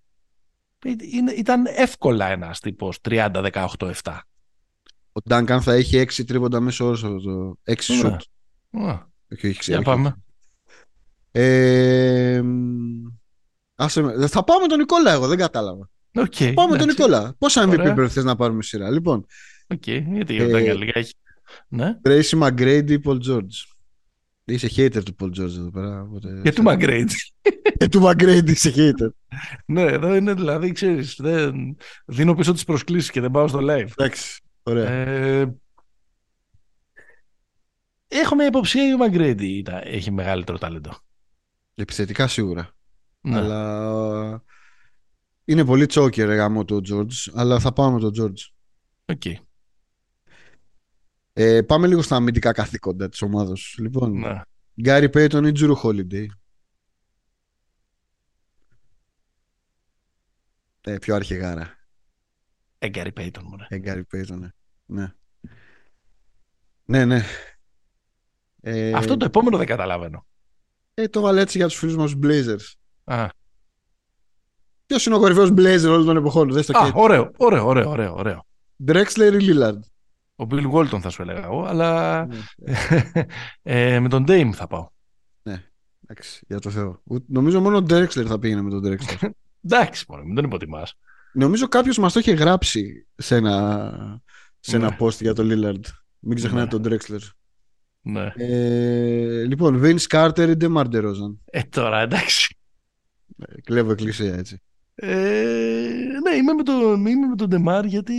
ήταν εύκολα ένας τύπος 30-18-7. Ο Duncan θα έχει 6 τρίποντα μέσο όρο αυτό το 6 Ωραία. shoot. Α, Όχι, όχι, Για όχι. πάμε. Ε, μ, άσε με. Θα πάω με τον Νικόλα, εγώ δεν κατάλαβα. Οκ, Πάω με τον εντάξει. Νικόλα. Πόσα MVP Ωραία. πρέπει θες να πάρουμε σειρά. Λοιπόν, Οκ, γιατί ο Ε, Duncan λίγα έχει. Ναι. Tracy McGrady ή Paul George. Είσαι hater του Paul George εδώ πέρα. οπότε- Και του McGrady. Ε, του McGrady είσαι hater. ναι, εδώ είναι δηλαδή, ξέρεις, δεν... δίνω πίσω τις προσκλήσεις και δεν πάω στο live. Εντάξει. Ωραία. Ε, έχω μια υποψία ο Μαγκρέντι έχει μεγαλύτερο ταλέντο. Επιθετικά σίγουρα. Ναι. Αλλά ε, είναι πολύ τσόκερ γάμο το George, αλλά θα πάμε με τον George. Οκ. Ε, πάμε λίγο στα αμυντικά καθήκοντα της ομάδας. Λοιπόν, Ναι. Γκάρι Πέιτον ή Τζουρου Χόλιντεϊ. Ε, πιο αρχηγάρα. Ε, Γκάρι Πέιτον μου, ναι. Ε, Γκάρι Πέιτον, ναι. Ναι, ναι. ναι. Ε, Αυτό το επόμενο δεν καταλαβαίνω. ε, το βάλε έτσι για τους φίλους μας τους Blazers. Α, Ποιος είναι ο κορυφαίος Blazer όλων των εποχών, δες το Α και ωραίο, ωραίο, ωραίο, ωραίο, ωραίο. Drexler ή Lillard; Ο Bill Walton θα σου έλεγα εγώ, αλλά Ναι. ε, με τον Dame θα πάω. Εντάξει, για το Θεό. Ούτε- Νομίζω μόνο ο Drexler θα πήγαινε με τον Drexler. Εντάξει, μόνο, μην τον υποτιμάς. Νομίζω κάποιος μας το είχε γράψει σε ένα, σε ένα Ναι. post για τον Lillard. Μην ξεχνάτε Ναι. τον Drexler. Ναι. Ε, λοιπόν, Vince Carter ή DeMar DeRozan; Ε, τώρα εντάξει. Ε, Κλέβω εκκλησία έτσι. Ε, ναι, είμαι με, τον, είμαι με τον Ντεμάρ γιατί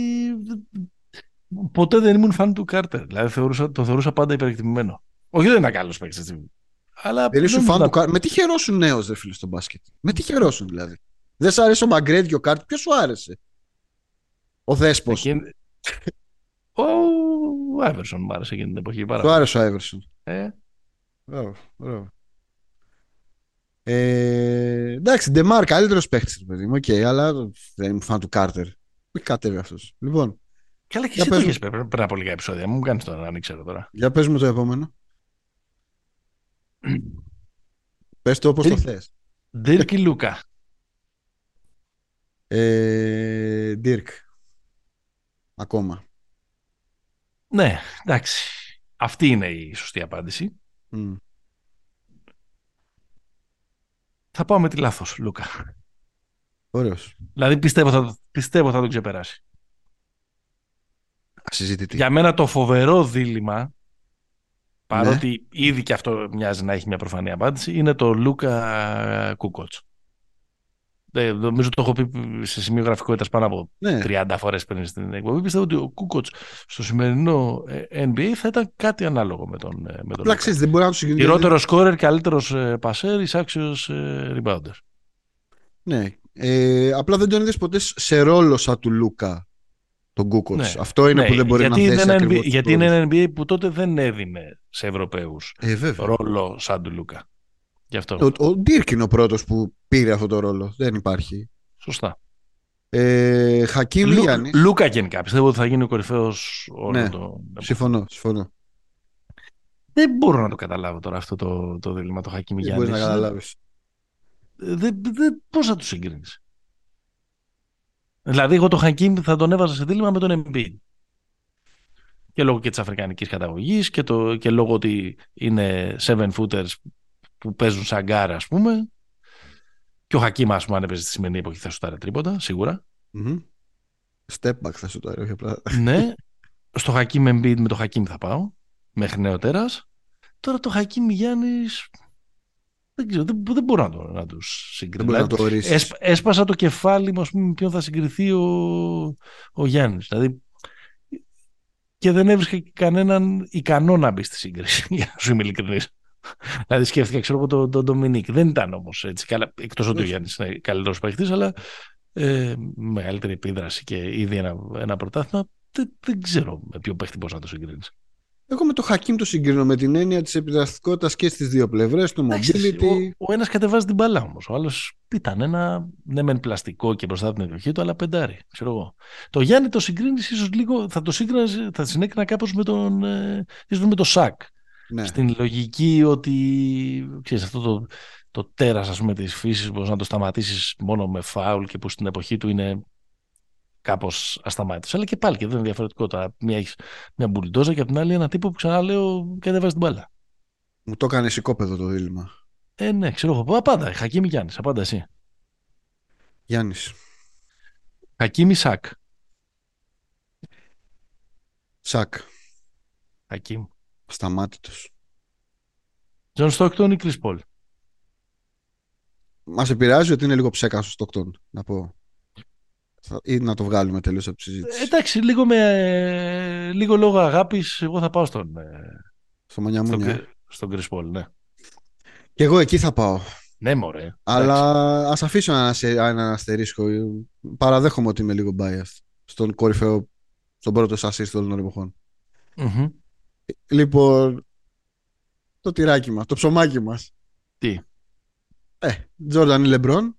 ποτέ δεν ήμουν φαν του Κάρτερ. Δηλαδή θεωρούσα, το θεωρούσα πάντα υπερεκτιμημένο. Όχι δεν ήταν καλός παίκτης, έτσι. Αλλά Δεν ήσουν δεν φαν ήμουν- του Carter. Με τι χαιρόσουν νέος, δε φίλε, στο μπάσκετ; Με τι χαιρόσουν δηλαδή; Δεν σ' άρεσε ο ΜακΓκρέιντι και ο Κάρτερ. Ποιο σου άρεσε. Ο Δέσπο. Εκείνη- Ο Άιβερσον μου άρεσε εκείνη την εποχή. Πάρα Του πολύ. άρεσε ο Άιβερσον. Ε, Μπράβο, μπράβο. Ε, εντάξει, Ντεμάρ, καλύτερο παίχτη, παιδί μου. Οκ, αλλά δεν είμαι φαν του Κάρτερ. Μην κατέβει αυτό. Λοιπόν, Καλά, και Για εσύ το πες μου. είχες πει πριν πριν από λίγα επεισόδια. Μου κάνει τώρα να μην ξέρω τώρα. για πες μου το επόμενο. Πες το όπως το Δεν- θες. Ντερκ ή Λούκα. Ε, Dirk. Ακόμα. Ναι, εντάξει. Αυτή είναι η σωστή απάντηση. Μμ. Θα πάω με τη λάθος, Λούκα. Ωραίος. Δηλαδή πιστεύω θα, πιστεύω θα τον ξεπεράσει. Ασυζητητή. Για μένα το φοβερό δίλημα, παρότι ήδη και αυτό μοιάζει να έχει μια προφανή απάντηση, είναι το Λούκα Κούκοτς. Ε, νομίζω το έχω πει σε σημείο γραφικότητας πάνω από Ναι, 30 φορές πριν στην εκπομπή. Πιστεύω ότι ο Κούκοτς στο σημερινό ε, NBA θα ήταν κάτι ανάλογο με τον, ε, με τον απλά Λούκα. ξέρεις, δεν μπορεί να του συγκρίνει. Χειρότερος σκόρερ, καλύτερος ε, πασέρ, εισάξιος ε, rebounder. Ναι. Ε, απλά δεν τον είδες ποτέ σε ρόλο σαν του Λούκα τον Κούκοτς. Ναι. Αυτό είναι Ναι, που δεν μπορεί γιατί να θέσει είναι ακριβώς NBA, τους γιατί ρόλους. είναι ένα NBA που τότε δεν έδινε σε Ευρωπαίους Ε, βέβαια. ρόλο σαν του Λούκα. Γι' αυτό. Ο, ο Ντίρκ είναι ο πρώτος που πήρε αυτό το ρόλο. Δεν υπάρχει. Σωστά. Ε, Χακίμ Λου- Γιάννης. Λούκα γενικά. Πιστεύω ότι θα γίνει ο κορυφαίος όλο Ναι. το. Συμφωνώ, συμφωνώ. Δεν μπορώ να το καταλάβω τώρα αυτό το, το δίλημα το Χακίμι Δεν Γιάννη. μπορείς να καταλάβεις. Δεν, δεν, πώς θα του συγκρίνεις; Δηλαδή, εγώ το Χακίμ θα τον έβαζα σε δίλημα με τον Embiid. Και λόγω και της αφρικανικής καταγωγής και, το, και λόγω ότι είναι seven footers που παίζουν σαν γκάρα, ας πούμε. Και ο Χακίμ, ας πούμε, αν έπαιζε στη σημερινή εποχή, θα σου τάρε τρίποτα, σίγουρα. Μμμ. Step back θα σου το όχι απλά. ναι. Στο Χακίμ Embiid με το Χακίμ θα πάω. Μέχρι νεοτέρας. Τώρα το Χακίμ Γιάννης δεν ξέρω, δεν, δεν μπορώ να, το, να τους Δεν συγκρίνω. μπορείς να Δηλαδή, το ορίσεις. έσπα- έσπασα το κεφάλι μου, ας πούμε, με ποιον θα συγκριθεί ο, ο Γιάννης. Δηλαδή, και δεν έβρισκα και κανέναν ικανό να μπει στη σύγκριση, για να σου είμαι ειλικρινής. δηλαδή σκέφτηκα, ξέρω εγώ, τον, τον Ντομινίκ. Δεν ήταν όμως έτσι. Καλά, εκτός ότι ο Όχι. Γιάννης είναι καλύτερος παίχτης, αλλά ε, μεγαλύτερη επίδραση και ήδη ένα, ένα πρωτάθλημα. Δεν, δεν ξέρω με ποιο παίχτη μπορείς να το συγκρίνεις. Εγώ με το Χακίμ το συγκρίνω με την έννοια της επιδραστικότητας και στις δύο πλευρές, το mobility. Ο, ο ένας κατεβάζει την μπαλά όμως. Ο άλλος ήταν ένα ναι, μεν πλαστικό και μπροστά από την εκδοχή του, αλλά πεντάρι. Ξέρω εγώ. Το Γιάννη το συγκρίνεις ίσως λίγο, θα το σύγκρινε, θα συνέκρινα κάπως με τον. Ε, ίσως με το Σακ. Ναι. Στην λογική ότι. ξέρεις, αυτό το, το τέρας, ας πούμε, της φύσης μπορείς να το σταματήσεις μόνο με φάουλ και που στην εποχή του είναι κάπως ασταμάτητος. Αλλά και πάλι και εδώ είναι διαφορετικό. Τώρα μία έχεις μια μπουλντόζα και από την άλλη ένα τύπο που ξαναλέω κατεβάζει την μπάλα. Μου το έκανε οικόπεδο το δίλημα. Ε, ναι, ξέρω εγώ. Απάντα. Χακίμι Γιάννης, απάντα εσύ. Γιάννης. Χακίμι Σακ. Σακ. Χακίμ. Σταμάτητος. Τζον Στόκτον ή Κρι Πολ. Μας επηρεάζει ότι είναι λίγο ψέκα στο Στοκτόν, να πω. Θα- Ή να το βγάλουμε τελείως από τη συζήτηση. Ε, εντάξει, λίγο, με, ε, λίγο λόγω αγάπης, εγώ θα πάω στον, ε, στο Μανιά στον, Μουνιά. Κρι- στον Κρι Πολ. Ναι, Και εγώ εκεί θα πάω. ναι μωρέ. Αλλά ας αφήσω ένα, ασε- ένα αστερίσκο. Παραδέχομαι ότι είμαι λίγο biased στον κορυφαίο, στον πρώτο assist όλων των εποχών. Εντάξει. Μμμ. Λοιπόν, το τυράκι μας, το ψωμάκι μας. Τι; Ε, Τζόρνταν ή Λεμπρόν.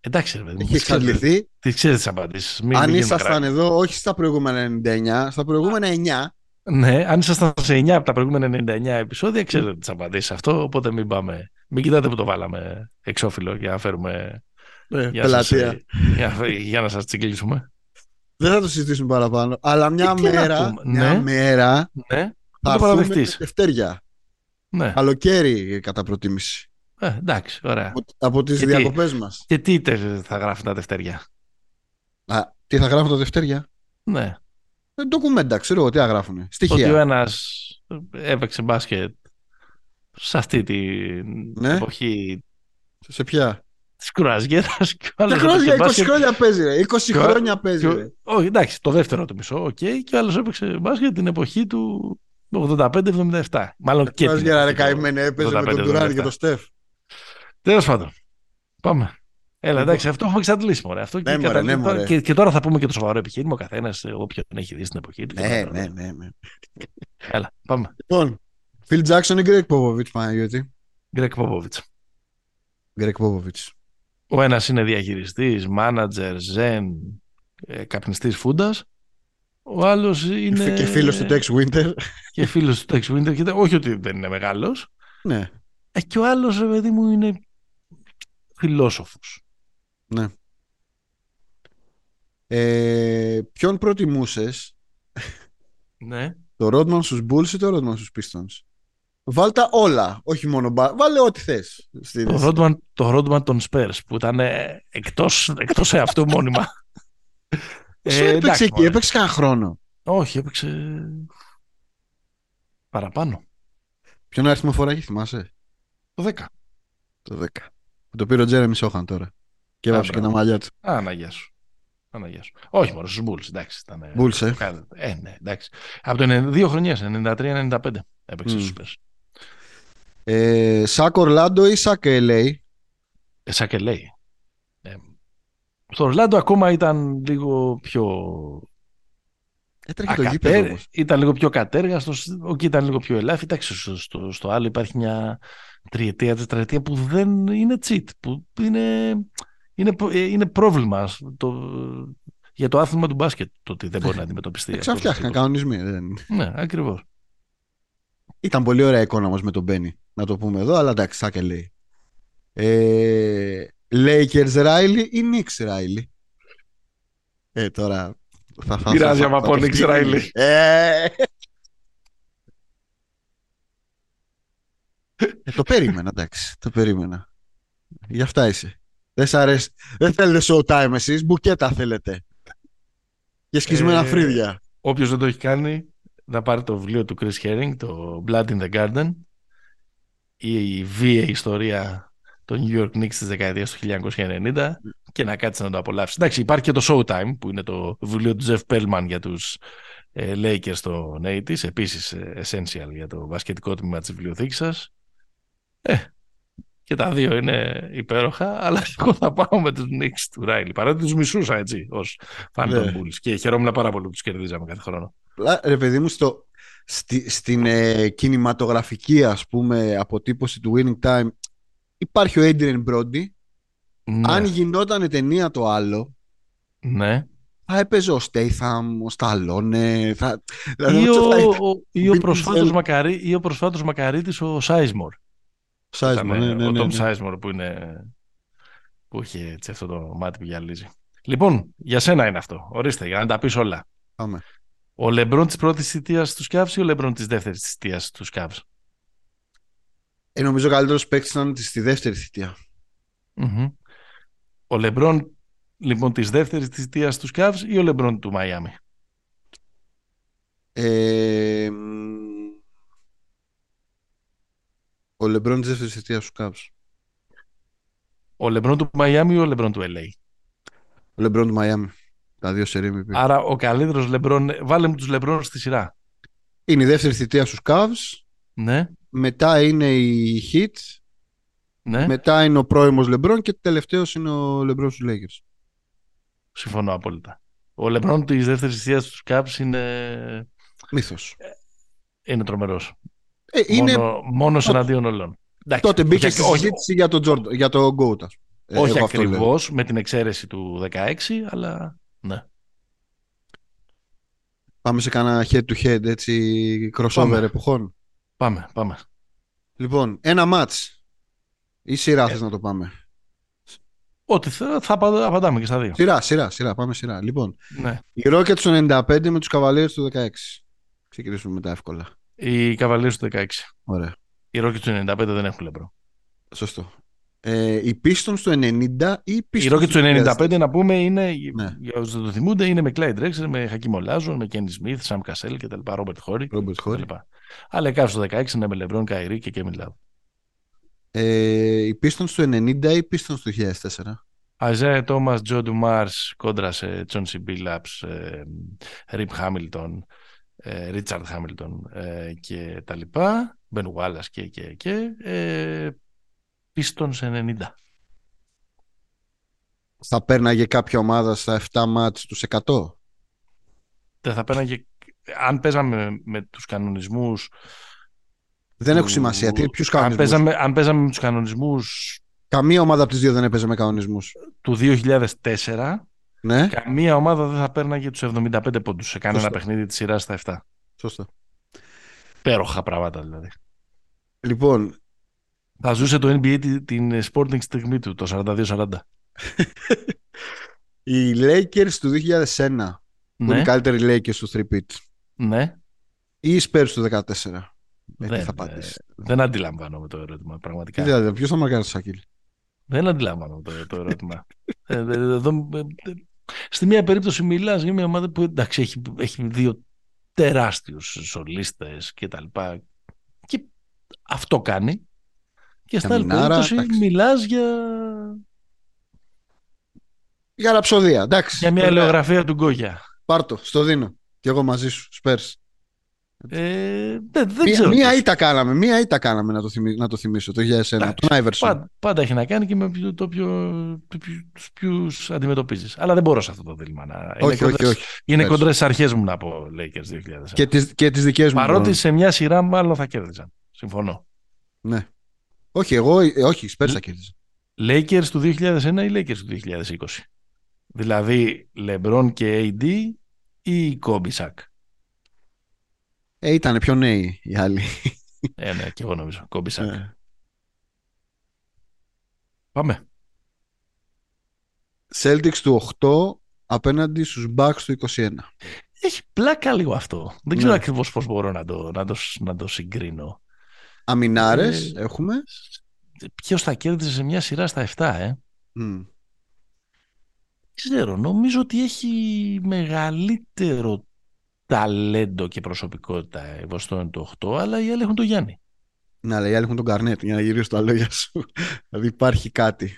Εντάξει, ρε παιδί μου. Έχει εξαντληθεί. Τις ξέρεις τις απαντήσεις. Αν ήσασταν εδώ, όχι στα προηγούμενα 99, στα προηγούμενα 9. Ναι, αν ήσασταν σε 9 από τα προηγούμενα 99 επεισόδια, ξέρετε τις απαντήσεις αυτό. Οπότε μην πάμε. Μην κοιτάτε που το βάλαμε εξώφυλλο για να φέρουμε. Ναι, για, πελατεία. σας, για, για να σας τσιγκλίσουμε. Δεν θα το συζητήσουμε παραπάνω. Αλλά μια Ε, τι να μέρα, πούμε. μια Ναι. μέρα Ναι, θα θα το έρθουμε παραδεχτείς. Δευτέρια. Ναι. Καλοκαίρι κατά προτίμηση. Ε, εντάξει, ωραία. Από, από τις Και τι; διακοπές μας. Και τι τε- θα γράφουν τα Δευτέρια. Α, τι θα γράφουν τα Δευτέρια. Ναι. Ε, ντοκουμέντα, ξέρω εγώ τι θα γράφουν. Ότι Στοιχεία. ο ένας έπαιξε μπάσκετ σε αυτή την Ναι. εποχή Σε ποια; της κουραζιέρα. Και ο Τα άλλος χρόνια, έπαιξε 20 μπάσκετ. χρόνια παίζει, ρε. 20 Και ο- χρόνια παίζει, και ο- ρε. Όχι, εντάξει, το δεύτερο το μισό, οκ. Και ο άλλος έπαιξε μπάσκετ την εποχή του 85-77. Μάλλον και. Τώρα την για ρε εποχή του καημένε, έπαιζε με τον 85-77. Τουράνι και τον Στεφ. Τέλος πάντων. Πάμε. Έλα, Λοιπόν. εντάξει, αυτό έχουμε εξαντλήσει. Μωρέ. Αυτό Ναι, και, μωρέ, καταλήγει ναι, τώρα- μωρέ. και, και τώρα θα πούμε και το σοβαρό επιχείρημα. Ο καθένας, όποιον έχει δει στην εποχή του. και Ναι, το- ναι, ναι, ναι. Έλα, πάμε. Λοιπόν, Phil Jackson ή Greg Popovich, Παναγιώτη; Γκρέκ Ποπόβιτ. Greg Popovich. Ο ένας είναι διαχειριστής, μάνατζερ, ζεν, ε, καπνιστής φούντας. Ο άλλος είναι. Και φίλος του Tex Winter. Και φίλος του Tex Winter. Και, όχι ότι δεν είναι μεγάλος. ναι. Ε, και ο άλλος, ρε παιδί μου, είναι φιλόσοφος. Ε, ποιον προτιμούσες, Ναι. το Rodman στους Bulls ή το Rodman στους Pistons; Βάλτα όλα, όχι μόνο μπα... Βάλε ό,τι θες. Στη- Το Rodman, το Rodman των Spurs που ήταν ε, εκτός, εκτός εαυτού μόνιμα. Σου Ε, έπαιξε εντάξει, εκεί, μωρέ. έπαιξε κανένα χρόνο. Όχι, έπαιξε παραπάνω. Ποιον αριθμό φοράγει, θυμάσαι; Το 10. Το 10. Που το πήρε ο Τζέρεμι Σόχαν τώρα. Και έβαψε και μπράβο. τα μαλλιά του. Α, Αναγιά σου. Αναγιά σου. Όχι μόνο στους Bulls, εντάξει. Ήταν, ε, Bulls, ε. κάνε- Ε, ναι, εντάξει. Από το 90 δύο χρονιές, 93-95 έπαιξε Μμ. στους Spurs. Ε, Σάκ Ορλάντο ή Σάκ LA. Ε, σαν και λέει. Ε, στο Ορλάντο ακόμα ήταν λίγο πιο Έτρεχε το ακατέ- γήπεδο όμως. Ήταν λίγο πιο κατέργαστο, εκεί ήταν λίγο πιο ελάφι. Εντάξει, στο, στο, στο άλλο υπάρχει μια τριετία, τετραετία που δεν είναι cheat, που είναι, είναι, προ- ε, είναι πρόβλημα το, για το άθλημα του μπάσκετ το ότι δεν μπορεί να αντιμετωπιστεί. Ε, αυτός ο Ξαφτιάχτηκαν τύπος. κανονισμοί. Δεν... Ναι, ακριβώς. Ήταν πολύ ωραία εικόνα όμως με τον Μπένι. Να το πούμε εδώ, αλλά εντάξει, Σάκ LA. Ε, Lakers Riley ή Knicks Riley; Ε, τώρα... Θα, θα, Πειράζει θα- άμα θα πω το Knicks φτύνει. Riley. Ε, ε, το περίμενα, εντάξει. Το περίμενα. Γι' αυτά είσαι. Δεν σ' αρέσει. Δεν θέλετε showtime εσείς, μπουκέτα θέλετε. Και σκισμένα Ε, φρύδια. Όποιος δεν το έχει κάνει, να πάρει το βιβλίο του Chris Herring, το Blood in the Garden, ή η βία ιστορία των New York Knicks της δεκαετίας του 1990 και να κάτσει να το απολαύσει. Εντάξει, υπάρχει και το Showtime, που είναι το βιβλίο του Jeff Pellman για τους ε, Lakers των 80s, επίσης ε, essential για το βασκετικό τμήμα της βιβλιοθήκης σας. Ε, και τα δύο είναι υπέροχα, αλλά εγώ θα πάω με τους Knicks του Riley, παρότι τους μισούσα έτσι, ως φαν Ναι. των Bulls και χαιρόμουν πάρα πολύ που τους κερδίζαμε κάθε χρόνο. Απλά, Ρε παιδί μου, στο, στη, στην ε, κινηματογραφική ας πούμε αποτύπωση του Winning Time υπάρχει ο Adrian Brody. Ναι, Αν γινόταν ταινία το άλλο ναι. θα έπαιζε ο Statham, ο Stallone θα, δηλαδή, Ή θα ο, ήταν- ο, ή ο Vin προσφάτως Diesel. μακαρί, ή ο προσφάτως μακαρίτης ο Σάισμορ. Sizemore, Ήταν, ναι, ναι, ο ναι, Tom ναι. Σάισμορ που είναι που έχει έτσι αυτό το μάτι που γυαλίζει. Λοιπόν, για σένα είναι αυτό. Ορίστε, για να τα πεις όλα. Πάμε. Ο Λεμπρόν της πρώτης θητείας στους Cavs ή ο Λεμπρόν της δεύτερης θητείας στους Cavs; Ε, νομίζω ο καλύτερος παίκτης ήταν στη δεύτερη θητεία. Μμμ. Ο Λεμπρόν λοιπόν της δεύτερης θητείας του Cavs ή ο Λεμπρόν του Μαϊάμι; Ε, μ, ο Λεμπρόν της δεύτερης θητείας στους Cavs. Ο Λεμπρόν του Μαϊάμι ή ο Λεμπρόν του LA. Ο Λεμπρόν του Μαϊάμι. Τα δύο σε MVP. Άρα ο καλύτερος Λεμπρόν, βάλε μου τους Λεμπρόν στη σειρά. Είναι η δεύτερη θητεία στους Cavs. Ναι, Μετά είναι οι Heat. ναι. Μετά είναι ο πρώιμος Λεμπρόν και τελευταίος είναι ο Λεμπρόν στους Lakers. Συμφωνώ απόλυτα. Ο Λεμπρόν της δεύτερης θητείας στους Cavs είναι, Μύθος. είναι τρομερός. Ε, είναι... Μόνο, μόνος εναντίον όλων. Εντάξει, Τότε μπήκε όχι- στη όχι- συζήτηση για τον Jordan, για το GOAT. ας πούμε. Ε, όχι εγώ αυτό λέω. ακριβώς με την εξαίρεση του 16, αλλά ναι. Πάμε σε κανένα head to head έτσι crossover Πάμε. εποχών. Πάμε, πάμε. Λοιπόν, ένα match. Ή σειρά Ε. θες να το πάμε; Ό,τι θα, θα απα- απαντάμε και στα δύο. Σειρά, σειρά, σειρά. Πάμε σειρά. Λοιπόν, Ναι. οι Rockets του 95 με τους Cavaliers του 16. Ξεκινήσουμε με τα εύκολα. Οι Cavaliers του 16. Ωραία. Οι Rockets του 95 δεν έχουν λεμπρό. Σωστό. Ε, οι Pistons του 90 ή οι Pistons Οι Rockets του 95 να πούμε είναι, Ναι. για όσους δεν το θυμούνται, είναι με Clyde Drexler, με Hakim Olazon, με Kenny Smith, Sam Cassell και τα λοιπά, Robert Horry Robert και τα Horry. Αλλά κάτω 16 είναι με Λεμπρόν, Καϊρή και Κέμι Η Ε, του 90 ή οι Pistons του 2004. Αζέ Τόμα, Τζον Μάρ, κόντρα σε Τζον Σιμπίλαπ, Χάμιλτον, Ρίτσαρντ Χάμιλτον και τα λοιπά. Μπεν Βάλλα και και και. Ε, του 90 θα πέρναγε κάποια ομάδα στα 7 μάτς τους 100. Δεν θα πέρναγε αν παίζαμε με τους κανονισμούς... Δεν του- έχουν σημασία. Τι, ποιους αν, κανονισμούς; παίζαμε, αν παίζαμε με τους κανονισμούς Καμία ομάδα από τις δύο δεν έπαιζε με κανονισμούς. του 2004, Ναι, καμία ομάδα δεν θα πέρναγε τους 75 πόντους σε κανένα Σωστό. παιχνίδι της σειράς στα 7. σωστό. Πέροχα πράγματα δηλαδή. Λοιπόν, Θα ζούσε το NBA τη- την Sporting στιγμή του, το 42-40. οι Lakers του 2001 που είναι Ναι, οι καλύτεροι Lakers του 3-pit ναι. ή οι Spurs του 14. Ε, τι Δεν, θα ε, απαντήσει. δεν αντιλαμβάνομαι το ερώτημα, πραγματικά. Τι δηλαδή, ποιος θα μαρκάρει το Σακίλ. Δεν αντιλαμβάνομαι το, το ερώτημα. ε, δε- δε- εδώ, ε, ε, στη μία περίπτωση μιλάς για μια ομάδα που εντάξει, έχει, έχει δύο τεράστιους σολίστες και τα λοιπά και αυτό κάνει και στην άλλη Καμινάρα, περίπτωση εντάξει. μιλάς για, Για ραψοδία, εντάξει. για μια Ωραία. ελεογραφία του Γκόγια. Πάρτο, στο δίνω. Κι εγώ μαζί σου, Spurs. Ε, δεν, δεν Μία, ξέρω. μία τι- ήττα κάναμε, μία ήττα κάναμε να το, θυμί, να το θυμίσω, το 2001, Εντάξει, τον Άιβερσον. Πάντα, πάντα έχει να κάνει και με ποιο- το ποιο, το ποιο, τους ποιους αντιμετωπίζεις. Αλλά δεν μπορώ σε αυτό το δίλημα να... είναι Όχι, όχι, κοντρές- όχι. Είναι Εντάξει. κοντρές στις αρχές μου να πω Lakers 2000. Και τις, και τις δικές μου. Παρότι μπορώ. σε μια σειρά μάλλον θα κέρδιζαν. Συμφωνώ. Ναι. Όχι, εγώ, ε, όχι, οι Spurs θα κέρδιζαν. Lakers του 2001 ή Lakers του 2020. Δηλαδή LeBron και AD ή Kobe Shaq. Ε, ήταν πιο νέοι οι άλλοι. Ε, ναι, και εγώ νομίζω. Kobe Shaq. Ε. Πάμε. Celtics του 8 απέναντι στους Bucks του 21. Έχει πλάκα λίγο αυτό. Δεν Ναι. ξέρω ακριβώς πώς μπορώ να το, να το, να το συγκρίνω. Αμινάρες Ε, έχουμε. Ποιος θα κέρδιζε σε μια σειρά στα 7, ε; Μμ. Δεν ξέρω, νομίζω ότι έχει μεγαλύτερο ταλέντο και προσωπικότητα η Βοστόνη του 8, αλλά οι άλλοι έχουν το Γιάννη. Ναι, αλλά οι άλλοι έχουν τον Καρνέτ για να γυρίσω τα λόγια σου. δηλαδή υπάρχει κάτι.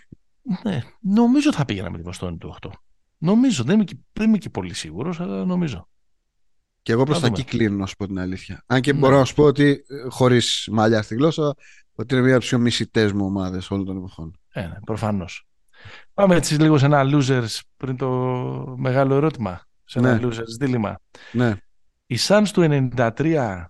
Ναι, νομίζω θα πήγαινα με τη Βοστόνη του 8. Νομίζω, δεν είμαι, και, δεν είμαι και πολύ σίγουρος, αλλά νομίζω. Και εγώ προς Να τα δούμε. εκεί κλείνω, να σου πω την αλήθεια. Αν και Ναι. μπορώ να σου πω ότι, χωρίς μαλλιά στη γλώσσα, ότι είναι μία από τις πιο μισητές μου ομάδες όλων των εποχών. Ε, ναι, προφανώς. Πάμε έτσι λίγο σε ένα losers πριν το μεγάλο ερώτημα. Σε ένα Ναι. losers δίλημα. Ναι. Οι Suns του 93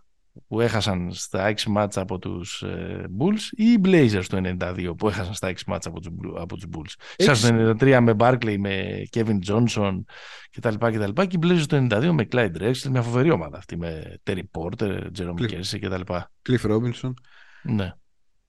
που έχασαν στα 6 μάτσα από τους ε, Bulls ή οι Blazers του 92 που έχασαν στα 6 μάτσα από τους, Blu- από τους Bulls. Οι Suns Έχεις- του 93 με Barkley, με Kevin Johnson κτλ. κτλ. Και οι Blazers του 92 με Clyde Drexler, μια φοβερή ομάδα αυτή με Terry Porter, Jerome Cliff. Kersey κτλ. Cliff Robinson. Ναι.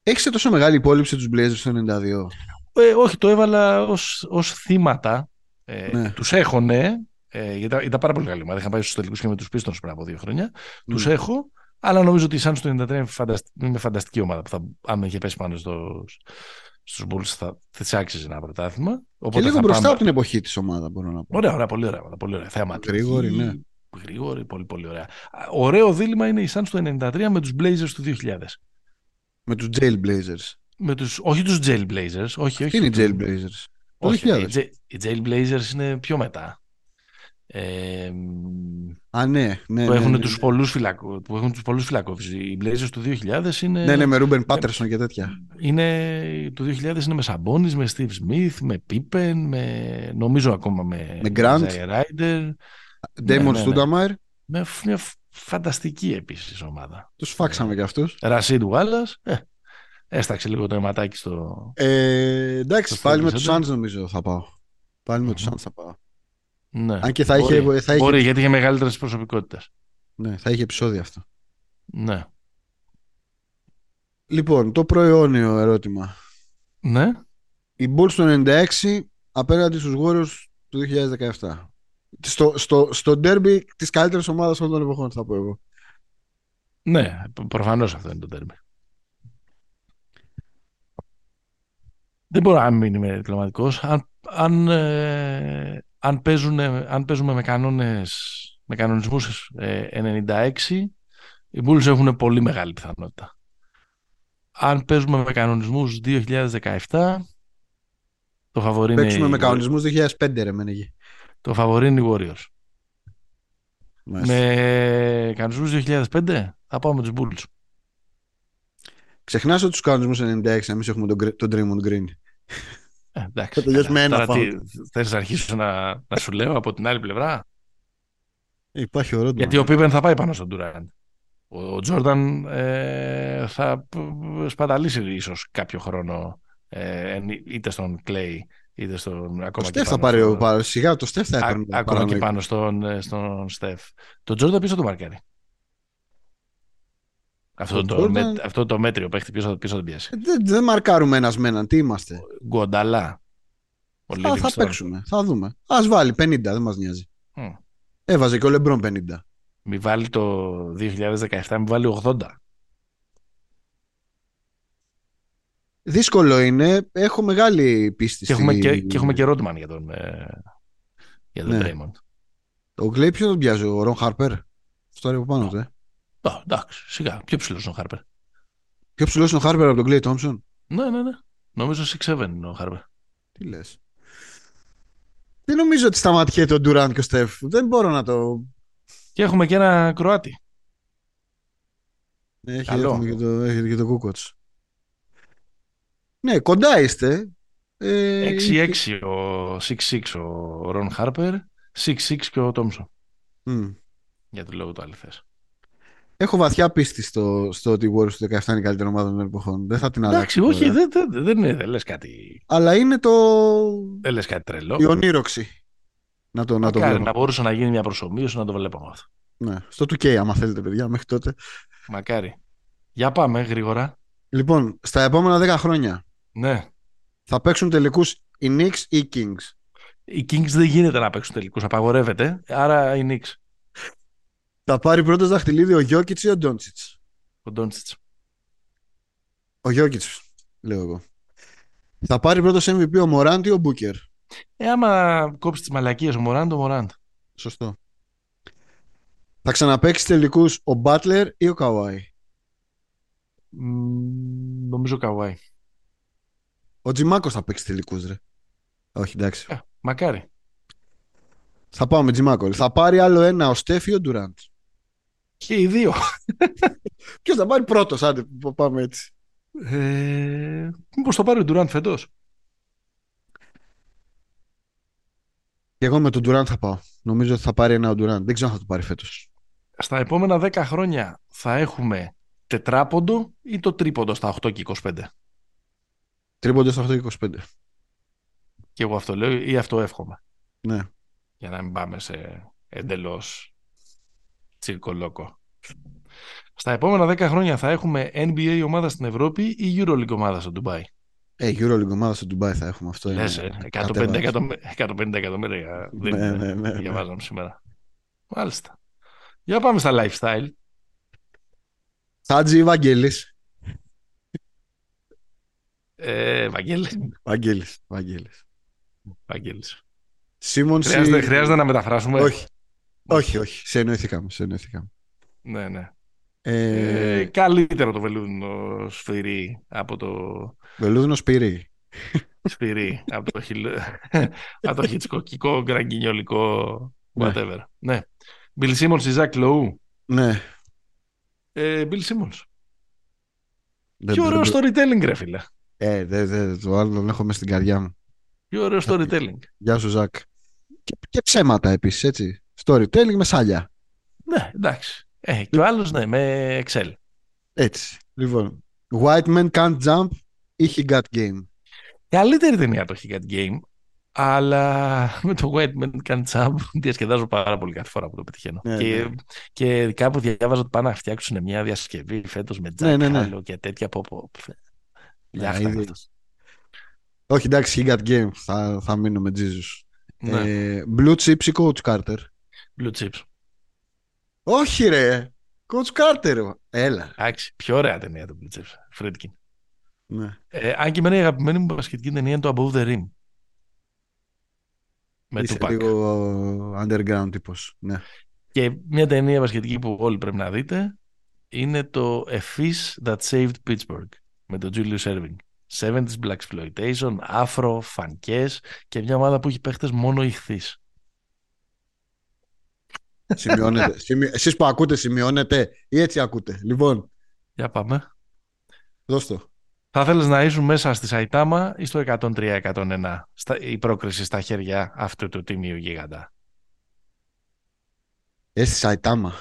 Έχεις τόσο μεγάλη υπόλοιψη τους Blazers το 92. Ε, όχι, το έβαλα ως, ως θύματα. Ε, Ναι. Τους έχω, ναι. Ε, γιατί ήταν, ήταν πάρα πολύ καλή ομάδα. Είχαν πάει στους τελικούς και με τους Pistons πριν από δύο χρόνια. Τους Μμ. έχω, αλλά νομίζω ότι η Suns του 93 είναι, φαντασ... είναι φανταστική ομάδα που θα, αν είχε πέσει πάνω στο, στους Bulls θα, θα της άξιζε ένα πρωτάθλημα. Και Οπότε λίγο θα μπροστά πάμε- από την εποχή της ομάδας, μπορώ να πω. Ωραία, ωραία, πολύ ωραία. Πολύ ωραία. Θεαματική, Γρήγορη, ναι. Γρήγορη, πολύ, πολύ ωραία. Α, Ωραίο δίλημα είναι η Suns του 93 με τους Blazers του 2000. Με τους Jailblazers. Με τους, όχι τους Jailblazers, όχι, όχι. Τι είναι οι τους- Jailblazers. Το Όχι, 2000. οι, Jail- οι Jailblazers είναι πιο μετά. Ε, Α, ναι, ναι. που, ναι, έχουν ναι, τους ναι. πολλούς φυλακο, που έχουν τους πολλούς φυλακόφους. Οι Blazers του 2000 είναι... Ναι, ναι, με Ρούμπεν Πάτερσον και τέτοια. είναι το 2000 είναι με Σαμπόνις, με Steve Smith, με Pippen, με, νομίζω ακόμα με, Με Grant. Isaiah Ryder, Ντέιμον ναι, ναι. Στούνταμάιρ. με φ- μια φ- φανταστική επίσης ομάδα. Τους φάξαμε κι αυτούς. Ρασίδ Γουάλλας, ε, έσταξε λίγο το αιματάκι στο... Ε, εντάξει, Στο πάλι με Celtics, τους Suns νομίζω θα πάω. Πάλι με τους Μμμ. Suns θα πάω. Ναι. Αν και θα Μπορεί. είχε, θα είχε, Μπορεί, γιατί είχε μεγαλύτερες προσωπικότητες. ναι, θα είχε επεισόδιο αυτό. Ναι. Λοιπόν, το προαιώνιο ερώτημα. Ναι. Οι Bulls το 96 απέναντι στους Warriors του 2017. Στο, στο, στο derby της καλύτερης ομάδας όλων των εποχών θα πω εγώ. Ναι, προφανώς αυτό είναι το τέρμι. Δεν μπορώ να μην είμαι διπλωματικός. Αν, αν, ε, αν, παίζουν, αν παίζουμε με κανόνες με κανονισμούς ε, 96 οι Bulls έχουν πολύ μεγάλη πιθανότητα. Αν παίζουμε με κανονισμούς 2017 το φαβορεί είναι, Παίξουμε οι- με κανονισμούς 2005 ρε Μενεγή. το φαβορεί είναι οι Warriors. Μάλιστα. Με κανονισμούς 2005 θα πάω με τους Bulls. Ξεχνάς ότι τους κανονισμούς 96 εμείς έχουμε τον, Γκρι- τον Draymond Green. Ε, εντάξει. Θα τελειώσει καλά. με ένα Τώρα τι, foul. θες να αρχίσω να, να σου λέω από την άλλη πλευρά; Ε, Υπάρχει ο Ρόντμαν. Γιατί ο Πίπεν θα πάει πάνω στον Durant. Ο Τζόρνταν ε, θα π- σπαταλήσει ίσως κάποιο χρόνο ε, εν- είτε στον Κλέη είτε στον Ο ακόμα Στεφ και θα πάνω πάρει στον- ο πάρει- Σιγά το Στεφ θα α- έπαιρνε. ακόμα και παρανοϊκό. πάνω στον, ε, στον Στεφ. Το Τζόρνταν πίσω του μαρκάρει. Αυτό Ο το, Jordan- με- αυτό το μέτριο παίχτη πίσω, πίσω θα τον πιάσει; Ε, Δεν, δεν μαρκάρουμε ένας με έναν. Τι είμαστε; Γκονταλά. Ο Θα, θα Livingston. παίξουμε. Θα δούμε. Ας βάλει 50. Δεν μας νοιάζει. Μμ. Έβαζε και ο Λεμπρόν 50. Μη βάλει το 2017, μη βάλει 80. Δύσκολο είναι. Έχω μεγάλη πίστη. Και έχουμε στη- και, και, έχουμε και Ρόντμαν για τον, ε, για τον Ναι. Draymond. Ο Κλέη ποιος τον πιάζει, ο Ρον Χάρπερ. Αυτό είναι από πάνω του. Ε. Α, εντάξει, σιγά. Πιο ψηλός είναι ο Χάρπερ. Πιο ψηλός είναι ο Χάρπερ από τον Κλέη Τόμψον; Ναι, ναι, ναι. Νομίζω 6-7 είναι ο Χάρπερ. Τι λες. Δεν νομίζω ότι σταματιέται ο Ντουράντ και ο Στεφ. Δεν μπορώ να το. Και έχουμε και ένα Κροάτι. Έχει, Καλό. έχουμε και το, έχετε και το Κούκοτς. Ναι, κοντά είστε. Ε, 6-6 ο 6-6 ο Ρον Χάρπερ, 6-6 και ο Τόμσον. Μμ. Για το λόγο του αληθές. Έχω βαθιά πίστη στο, στο ότι η Warriors του 17 είναι η καλύτερη ομάδα των εποχών. Δεν θα την Εντάξει, αλλάξω. όχι, τώρα. δεν, δεν, δεν, είναι- δεν λες κάτι, Αλλά είναι το. δεν λες κάτι τρελό. η ονείροξη. Να το, να το Μακάρι βλέπω. να μπορούσε να γίνει μια προσωμείωση να το βλέπαμε αυτό. Ναι. Στο 2K, άμα θέλετε, παιδιά, μέχρι τότε. Μακάρι. Για πάμε γρήγορα. Λοιπόν, στα επόμενα 10 χρόνια Ναι. θα παίξουν τελικούς οι Knicks ή οι Kings. Οι Kings δεν γίνεται να παίξουν τελικούς, απαγορεύεται. Άρα οι Knicks, Θα πάρει πρώτο δαχτυλίδι ο Γιώκητς ή ο Ντόντσιτς; ο Ντόντσιτς. Ο Γιώκητς, λέω εγώ. Θα πάρει πρώτο MVP ο Μωράντ ή ο Μπούκερ; Ε, άμα κόψεις τις μαλακίες ο Μωράντ, ο Μωράντ. Σωστό. Θα ξαναπαίξεις τελικούς ο Μπάτλερ ή ο Καουάι; Μ, Νομίζω Καβάη. Ο Τζιμάκος θα παίξει τελικούς, ρε. Όχι, εντάξει. Ε, μακάρι. Θα πάω με Τζιμάκο. Θα πάρει άλλο ένα ο Στέφ ή ο Ντουράντ; Και οι δύο. Ποιος θα πάρει πρώτος, άντε, π- πάμε έτσι. Ε, μήπως το πάρει ο Ντουράντ φέτος; Και εγώ με τον Ντουράντ θα πάω. Νομίζω ότι θα πάρει ένα ο Ντουράντ. Δεν ξέρω αν θα το πάρει φέτος. Στα επόμενα 10 χρόνια θα έχουμε τετράποντο ή το τρίποντο στα 8 και 25. Τρίποντε στο 8-25. Και εγώ αυτό λέω ή αυτό εύχομαι. Ναι. Για να μην πάμε σε εντελώς τσιρκολόκο. Στα επόμενα 10 χρόνια θα έχουμε NBA ομάδα στην Ευρώπη ή EuroLeague ομάδα στο Ντουμπάι; Ε, EuroLeague ομάδα στο Ντουμπάι θα έχουμε αυτό. Λες, είναι ε, 150 κατέβαση. εκατομμύρια, 150 εκατομμύρια δεν Ναι, είναι. ναι, ναι, ναι. διαβάζαμε σήμερα. Μάλιστα. Για πάμε στα lifestyle. Χάτζη ή Βαγγέλης; Ε, Βαγγέλης. Βαγγέλης. Βαγγέλης. Βαγγέλης. Σίμονς ή- Χρειάζεται, χρειάζεται να μεταφράσουμε. Όχι. Όχι, όχι. Σε εννοηθήκαμε. Σε εννοηθήκαμε. Ναι, ναι. Ε, Ε, καλύτερο το βελούδινο σφυρί από το Βελούδινο Σπυρί. σφυρί, από το, χιλ... από το χιτσκοκικό, γκραγκινιολικό, Ναι. whatever. Ναι. Bill Simmons ή Zach Lowe. Ναι. Ε, Bill Simmons. Δεν- Τι ωραίο δεν- storytelling, ρε φίλε. Ε, δε, δε, το άλλο τον έχω μέσα στην καρδιά μου. Τι ωραίο storytelling. Γεια σου, Ζακ. Και, και ψέματα επίσης, έτσι. Storytelling με σάλια. ναι, εντάξει. Ε, και ο άλλος ναι, με Excel. Έτσι. Λοιπόν. White men can't jump ή he got game. Καλύτερη ταινία το He Got Game, αλλά με το White Men Can't Jump διασκεδάζω πάρα πολύ κάθε φορά που το πετυχαίνω. Ναι, και, ναι. και κάπου διάβαζα ότι πάνε να φτιάξουν μια διασκευή φέτος με Ναι, ναι, ναι. Jack και τέτοια από... από... Ναι, Λιάχτα ήδη. αυτός. Όχι, εντάξει, he got game. Θα, θα μείνω με Jesus. Ναι, Ε, Blue Chips ή Coach Carter. Blue Chips. Όχι ρε. Coach Carter. Έλα. Εντάξει, πιο ωραία ταινία το Blue Chips. Friedkin. Ναι. Ε, αν και εμένα η αγαπημένη μου μπασκετική ταινία είναι το Above the Rim. Με Είσαι Tupac. λίγο underground τύπος. Ναι. Και μια ταινία μπασκετική που όλοι πρέπει να δείτε είναι το A Fish That Saved Pittsburgh με τον Julius Erving. 70s Black Exploitation, άφρο, φανκές και μια ομάδα που έχει παίχτες μόνο ηχθείς. Σημειώνετε. Σημει... Εσείς που ακούτε σημειώνετε ή έτσι ακούτε. Λοιπόν, Για πάμε. δώσ' το. Θα θέλεις να ήσουν μέσα στη Σαϊτάμα ή στο 103-101 στα, η πρόκριση στα χέρια αυτού του τιμίου γίγαντα; Ε, στη Σαϊτάμα.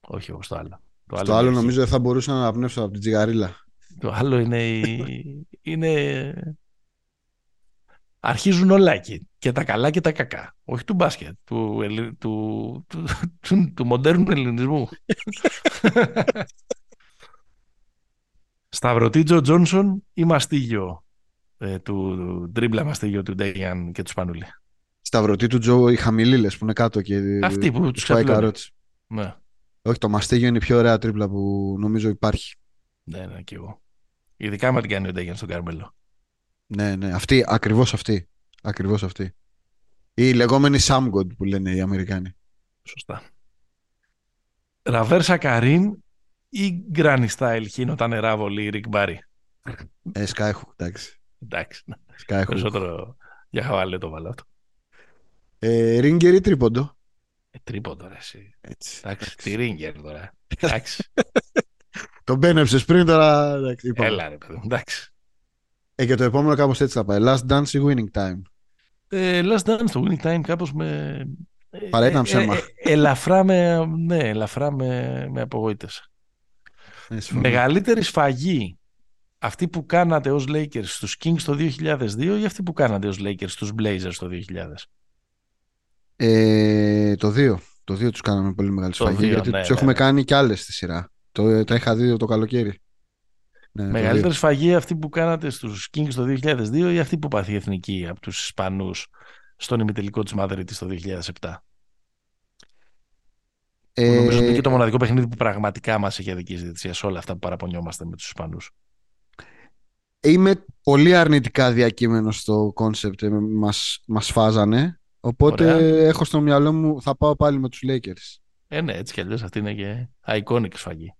Όχι εγώ στο άλλο. Το Στο άλλο είναι- νομίζω δεν θα μπορούσα να αναπνεύσω από την τσιγαρίλα. Το άλλο είναι, η- είναι... Αρχίζουν όλα εκεί. Και τα καλά και τα κακά. Όχι του μπάσκετ. Του, ελλη- του, του, του, του μοντέρνου ελληνισμού. Σταυρωτήτζο Τζόνσον ή μαστίγιο ε, του τρίμπλα μαστίγιο του Ντέγιαν και του Σπανούλη; Σταυρωτή του Τζο, οι χαμηλίλες που είναι κάτω και Αυτοί που τους σπάει ξαπλώνει. καρότσι. Ναι, Όχι, το μαστίγιο είναι η πιο ωραία τρίπλα που νομίζω υπάρχει. ναι, ναι, και εγώ. Ειδικά με την κάνει ο Ντέγιαν στον Καρμέλο. Ναι, ναι, αυτή, ακριβώς αυτή. Ακριβώς αυτή. Η λεγόμενη Sam God που λένε οι Αμερικάνοι. Σωστά. Ραβέρσα Καρίν ή Granny Style χύνω τα νερά βολή Ρικ Μπάρι. Ε, Skyhook, εντάξει. Εντάξει, ναι. Skyhook. περισσότερο για χαβαλέ το βάλω αυτό. Ε, Ρίγκερ ή τρίποντο; Ε, τρίποντο ρε εσύ. Έτσι. Εντάξει, τι ρίγκερ τώρα. Εντάξει, Τον μπένεψες πριν τώρα. Εντάξει, είπαμε. έλα ρε παιδί μου, εντάξει. Ε, και το επόμενο κάπως έτσι θα πάει. Last Dance ή Winning Time; Ε, last Dance το Winning Time κάπως με... ε, Παρά ήταν ε, ψέμα. ε, ε, ελαφρά με, ναι, ελαφρά με, με απογοήτευσε. Ε, συμφωνώ. Μεγαλύτερη σφαγή αυτή που κάνατε ως Lakers στους Kings το 2002 ή αυτή που κάνατε ως Lakers στους Blazers το 2000. Ε, το 2. Το 2 τους κάναμε πολύ μεγάλη Το σφαγή δύο, γιατί ναι, τους ναι, έχουμε ναι. κάνει κι άλλες στη σειρά. Το, τα είχα δει το καλοκαίρι. Ναι, το Μεγαλύτερη δύο. σφαγή αυτή που κάνατε στους Kings το 2002 ή αυτή που πάθη η Εθνική από τους Ισπανούς στον ημιτελικό της Μαδρίτης το 2007. Ε, Νομίζω ότι είναι και το μοναδικό παιχνίδι που πραγματικά μας έχει αδικήσει διαιτησία σε όλα αυτά που παραπονιόμαστε με τους Ισπανούς. Είμαι πολύ αρνητικά διακείμενος στο κόνσεπτ. ε, Μας, μας σφάξανε. Οπότε Ωραία. έχω στο μυαλό μου θα πάω πάλι με τους Lakers. Ε, ναι, έτσι κι αλλιώς αυτή είναι και iconic σφαγή.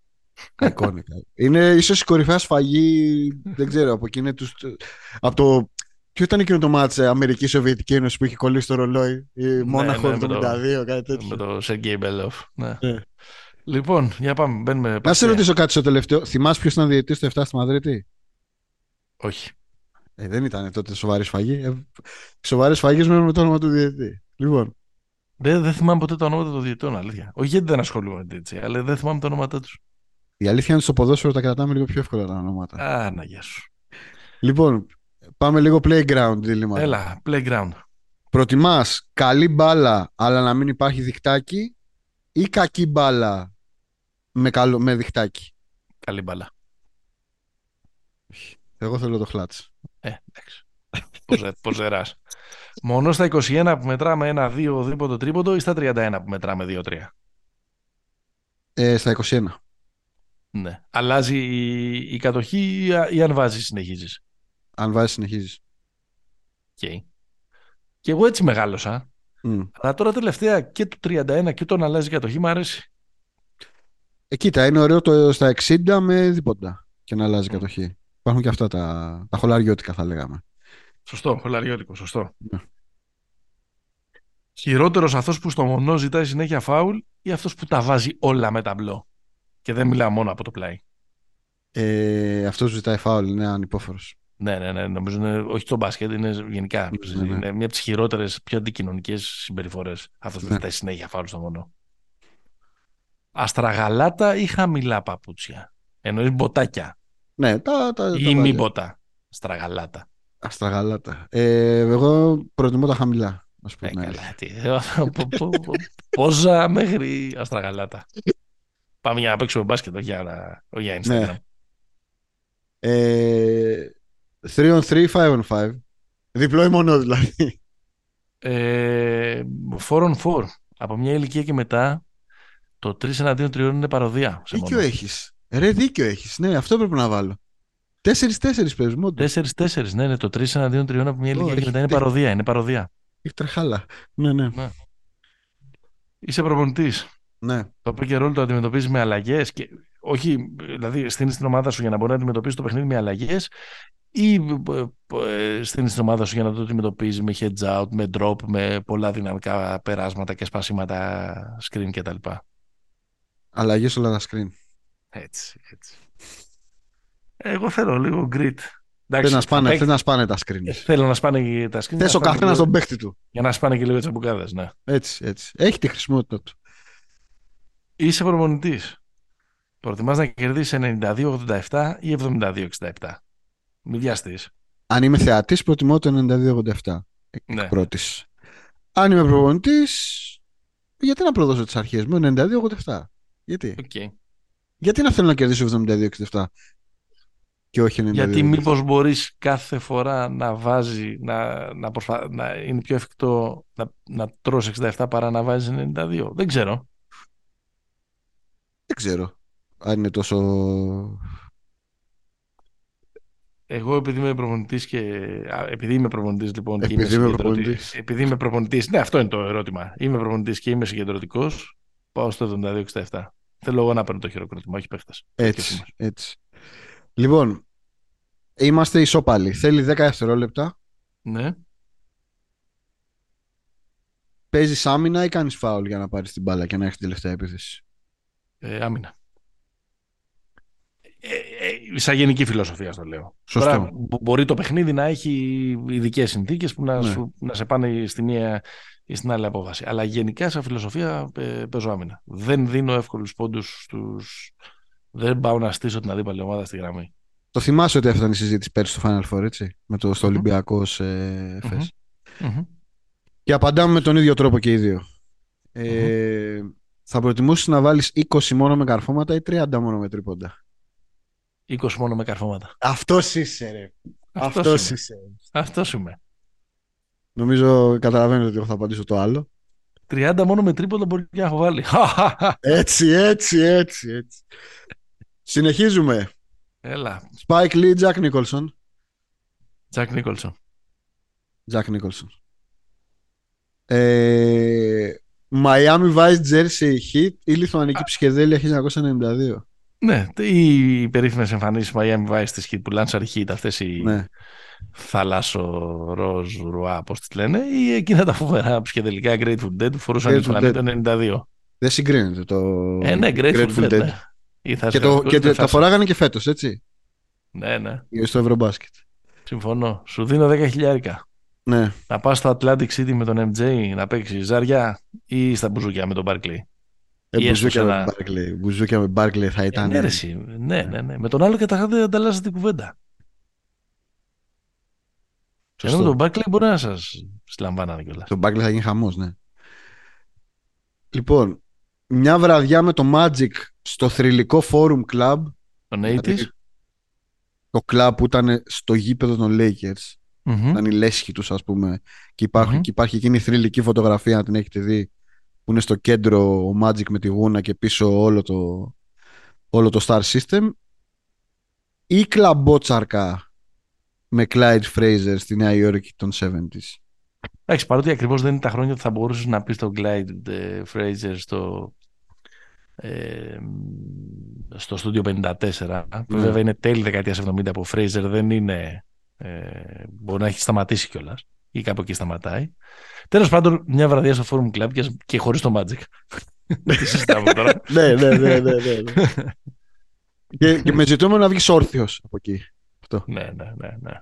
Iconic. είναι ίσως η κορυφαία σφαγή, δεν ξέρω, από εκείνη τους... Από το... Ποιο ήταν εκείνο το μάτς ε, Αμερική-Σοβιετική Ένωση που είχε κολλήσει το ρολόι, η Μόναχο ναι, με το- 72, κάτι τέτοιο. Με το Σεργέη Μπέλοφ. Ναι. Ναι. Λοιπόν, για πάμε. Μπαίνουμε. Να σε παστία. ρωτήσω κάτι στο τελευταίο. Θυμάσαι ποιος ήταν διαιτητής το 7 στη Μαδρίτη; Όχι. Ε, δεν ήταν τότε σοβαρή σφαγή. Ε, σοβαρές σφαγές μένουν με το όνομα του διαιτητή. Λοιπόν, Δεν, δεν θυμάμαι ποτέ τα ονόματα των διαιτητών, αλήθεια. Όχι γιατί δεν ασχολούμαι έτσι, αλλά δεν θυμάμαι τα ονόματά τους. Η αλήθεια είναι ότι στο ποδόσφαιρο τα κρατάμε λίγο πιο εύκολα τα ονόματα. Α, να γεια σου. Λοιπόν, πάμε λίγο playground δίλημα. Έλα, playground. Προτιμάς καλή μπάλα, αλλά να μην υπάρχει διχτάκι, ή κακή μπάλα με, καλό, με διχτάκι; Καλή μπαλά. Εγώ θέλω το χλάτς. Ε, εντάξει. Ποζε, ποζεράς. Μόνο στα 21 που μετράμε ένα-δύο δίποτο τρίποντο ή στα 31 που μετράμε 2-3. Ε, στα 21. Ναι. Αλλάζει η, η κατοχή ή, ή αν βάζεις συνεχίζεις; Αν βάζεις, συνεχίζεις. Okay. Και εγώ έτσι μεγάλωσα. Αλλά τώρα τελευταία και το 31 και το να αλλάζει η κατοχή μου αρέσει. Ε, κοίτα, είναι ωραίο το στα 60 με δίποτα και να αλλάζει κατοχή. Υπάρχουν και αυτά τα, τα χολαριώτικα, θα λέγαμε. Σωστό, χολαριώτικο, σωστό. Ναι. Χειρότερος αυτός που στο μονό ζητάει συνέχεια φάουλ ή αυτός που τα βάζει όλα με ταμπλό; Και δεν μιλάω μόνο από το πλάι. Ε, αυτός ζητάει φάουλ, είναι ανυπόφορος. Ναι, ναι, ναι. Νομίζω είναι, όχι στο μπάσκετ, είναι γενικά. Ναι, ναι. Είναι μια από τις χειρότερες, πιο αντικοινωνικές συμπεριφορές. Αυτός που Ναι. ζητάει συνέχεια φάουλ στο μονό. Αστραγαλάτα ή χαμηλά παπούτσια; Εννοείς μποτάκια. Ναι, τα, τα, ή τα μη βάζω. μποτά. Αστραγαλάτα. Αστραγαλάτα. Ε, εγώ προτιμώ τα χαμηλά. Να σου πω Ε, την αλήθεια. καλά. τι, πο- πο- πο- Πόζα μέχρι αστραγαλάτα. Πάμε για να παίξουμε μπάσκετ, όχι για, να- όχι για Instagram. Ναι. Ε, 3 on 3, 5 on 5. Διπλό ή μονό δηλαδή. Ε, 4 on 4. Από μια ηλικία και μετά, το 3 εναντίον 3 είναι παροδία. Σε Δίκιο μόνος. έχεις. Ρε, δίκιο έχεις. Ναι, αυτό πρέπει να βάλω. 4-4 παίζουμε. όντως. 4-4, ναι, ναι, το 3 εναντίον 3 από μια ηλικία έχει και μετά είναι δίκιο. παροδία. Είναι παροδία. Έχει τρεχάλα. Ναι, ναι. Είσαι προπονητής. Ναι. Το pick and roll το αντιμετωπίζεις με αλλαγές. Όχι, δηλαδή στείνεις την ομάδα σου για να μπορεί να αντιμετωπίσει το παιχνίδι με αλλαγές, ή ε, ε, στείνεις την ομάδα σου για να το αντιμετωπίζεις με heads out, με drop, με πολλά δυναμικά περάσματα και σπασίματα screen κτλ. Αλλαγές όλα τα screen. Έτσι, έτσι. Εγώ θέλω λίγο grit. Θε Εντάξει, να, θα σπάνε, παίκ- θες να σπάνε τα screen. ε, Θέλω να σπάνε και τα screen. Θες να ο σπάνε καθένας και τον λίγο- παίχτη του. Για να σπάνε και λίγο τσαμπουκάδες, ναι. Έτσι, έτσι. Έχει τη χρησιμότητα του. Είσαι προπονητής. Προτιμάς να κερδίσεις 92-87 ή 72-67. Μην βιαστείς. Αν είμαι θεατής, προτιμώ το 92-87. Ναι. Πρώτης. Αν είμαι προπονητής, γιατί να προδώσω τις αρχές μου 92-87. Γιατί; Okay. γιατί να θέλω να κερδίσω 72-67 και όχι 92. Γιατί μήπως μπορείς κάθε φορά να βάζει, να, να, προσπα... να είναι πιο εφικτό να, να τρως 67 παρά να βάζεις 92. Δεν ξέρω. Δεν ξέρω αν είναι τόσο. Εγώ επειδή είμαι προπονητής και. α, Επειδή είμαι προπονητής λοιπόν. και Επειδή είμαι συγκεντρωτη- προπονητής. Επειδή είμαι προπονητή. Ναι, αυτό είναι το ερώτημα. Είμαι προπονητής και είμαι συγκεντρωτικός. Πάω στο 72-67. Θέλω εγώ να παίρνω το χειροκρότημα, όχι παίχτες. Έτσι, έτσι. Λοιπόν, είμαστε ισόπαλοι. Θέλει 10 δευτερόλεπτα. Ναι. Παίζεις άμυνα ή κάνεις φάουλ για να πάρεις την μπάλα και να έχεις την τελευταία επίθεση; Ε, άμυνα. Ε, ε, σαν γενική φιλοσοφία στο λέω. Σωστό. Τώρα, μπο- μπορεί το παιχνίδι να έχει ειδικές συνθήκες που να, Ναι. σου, να σε πάνε στη μία ή στην άλλη απόφαση. Αλλά γενικά σαν φιλοσοφία ε, παίζω άμυνα. Δεν δίνω εύκολους πόντους στους... Δεν πάω να στήσω την αντίπαλη ομάδα στη γραμμή. Το θυμάσαι ότι αυτή ήταν η συζήτηση πέρσι στο Final Four, έτσι; Με το, στο Μμμ. Ολυμπιακό ε, Εφές. Μμμ. Και απαντάμε με τον ίδιο τρόπο και οι δύο. Ε, Θα προτιμούσε να βάλεις 20 μόνο με καρφώματα ή 30 μόνο με τρίποντα; 20 μόνο με καρφώματα. Αυτός είσαι, ρε. Αυτός Αυτός είμαι. είσαι. Αυτός είμαι. Νομίζω καταλαβαίνετε ότι εγώ θα απαντήσω το άλλο. 30 μόνο με τρίποντα μπορεί και να έχω βάλει. Έτσι, έτσι, έτσι, έτσι. Συνεχίζουμε. Έλα. Spike Lee, Jack Nicholson. Τζακ Νίκολσον. Jack Nicholson. Ε, Miami Vice Jersey Heat ή Λιθουανική ψυχεδέλεια 1992. Ναι, οι περίφημες εμφανίσεις Miami Vice της Heat που λάνσαρ Heat αυτές οι Ναι. θαλάσσο, ροζ, ρουά, πώς τις λένε, ή εκείνα τα φοβερά ψυχεδελικά Grateful Dead που φορούσαν οι Grateful Λιθουανοί Dead. το 92. Δεν συγκρίνεται το Ε, ναι, Grateful, Dead, ναι. Ή θα Και, σκαφτώ, το, και δεν τα θα- φοράγανε και φέτος, έτσι. Ναι, ναι, Στο Ευρωμπάσκετ. συμφωνώ. Σου δίνω 10 χιλιάρικα. Ναι. Να πας στο Atlantic City με τον MJ να παίξεις ζάρια ή στα μπουζούκια με τον Barkley; Ε, Ή έστω μπουζούκια, σε με ένα- Barkley. μπουζούκια με Barkley θα Ε, ήταν. ναι, ρε, εσύ. ναι, ναι, ναι. Με τον άλλο και τα είχατε ανταλλάσσει την κουβέντα. Ενώ με τον Barkley μπορεί να σας συλλαμβάνανε κιόλας. Το Barkley θα γίνει χαμός, ναι. Λοιπόν, μια βραδιά με το Magic στο θρηλυκό Forum Club, Τον Δηλαδή, 80's. το club που ήταν στο γήπεδο των Lakers, Μμμ. ήταν η λέσχη τους ας πούμε, και, υπάρχουν, Μμμ. και υπάρχει εκείνη η θρηλυκή φωτογραφία, αν την έχετε δει, που είναι στο κέντρο ο Magic με τη γούνα και πίσω όλο το, όλο το Star System, ή κλαμπότσαρκα με Clyde Fraser στη Νέα Υόρκη των 70s. Εντάξει, παρότι ακριβώς δεν είναι τα χρόνια που θα μπορούσες να πεις τον Clyde ε, Fraser στο, ε, στο στούντιο 54. που Ναι. Βέβαια είναι τέλη δεκαετίας 70 που ο Fraser δεν είναι... Ε, μπορεί να έχει σταματήσει κιόλας ή κάπου εκεί σταματάει. Τέλος πάντων, μια βραδιά στο Forum Club και, και χωρίς το Magic. Δεν τη συζητάμε τώρα. ναι, ναι, ναι, ναι, ναι, ναι. και, και με ζητούμενο να βγεις όρθιος από εκεί. ναι, ναι, ναι, ναι.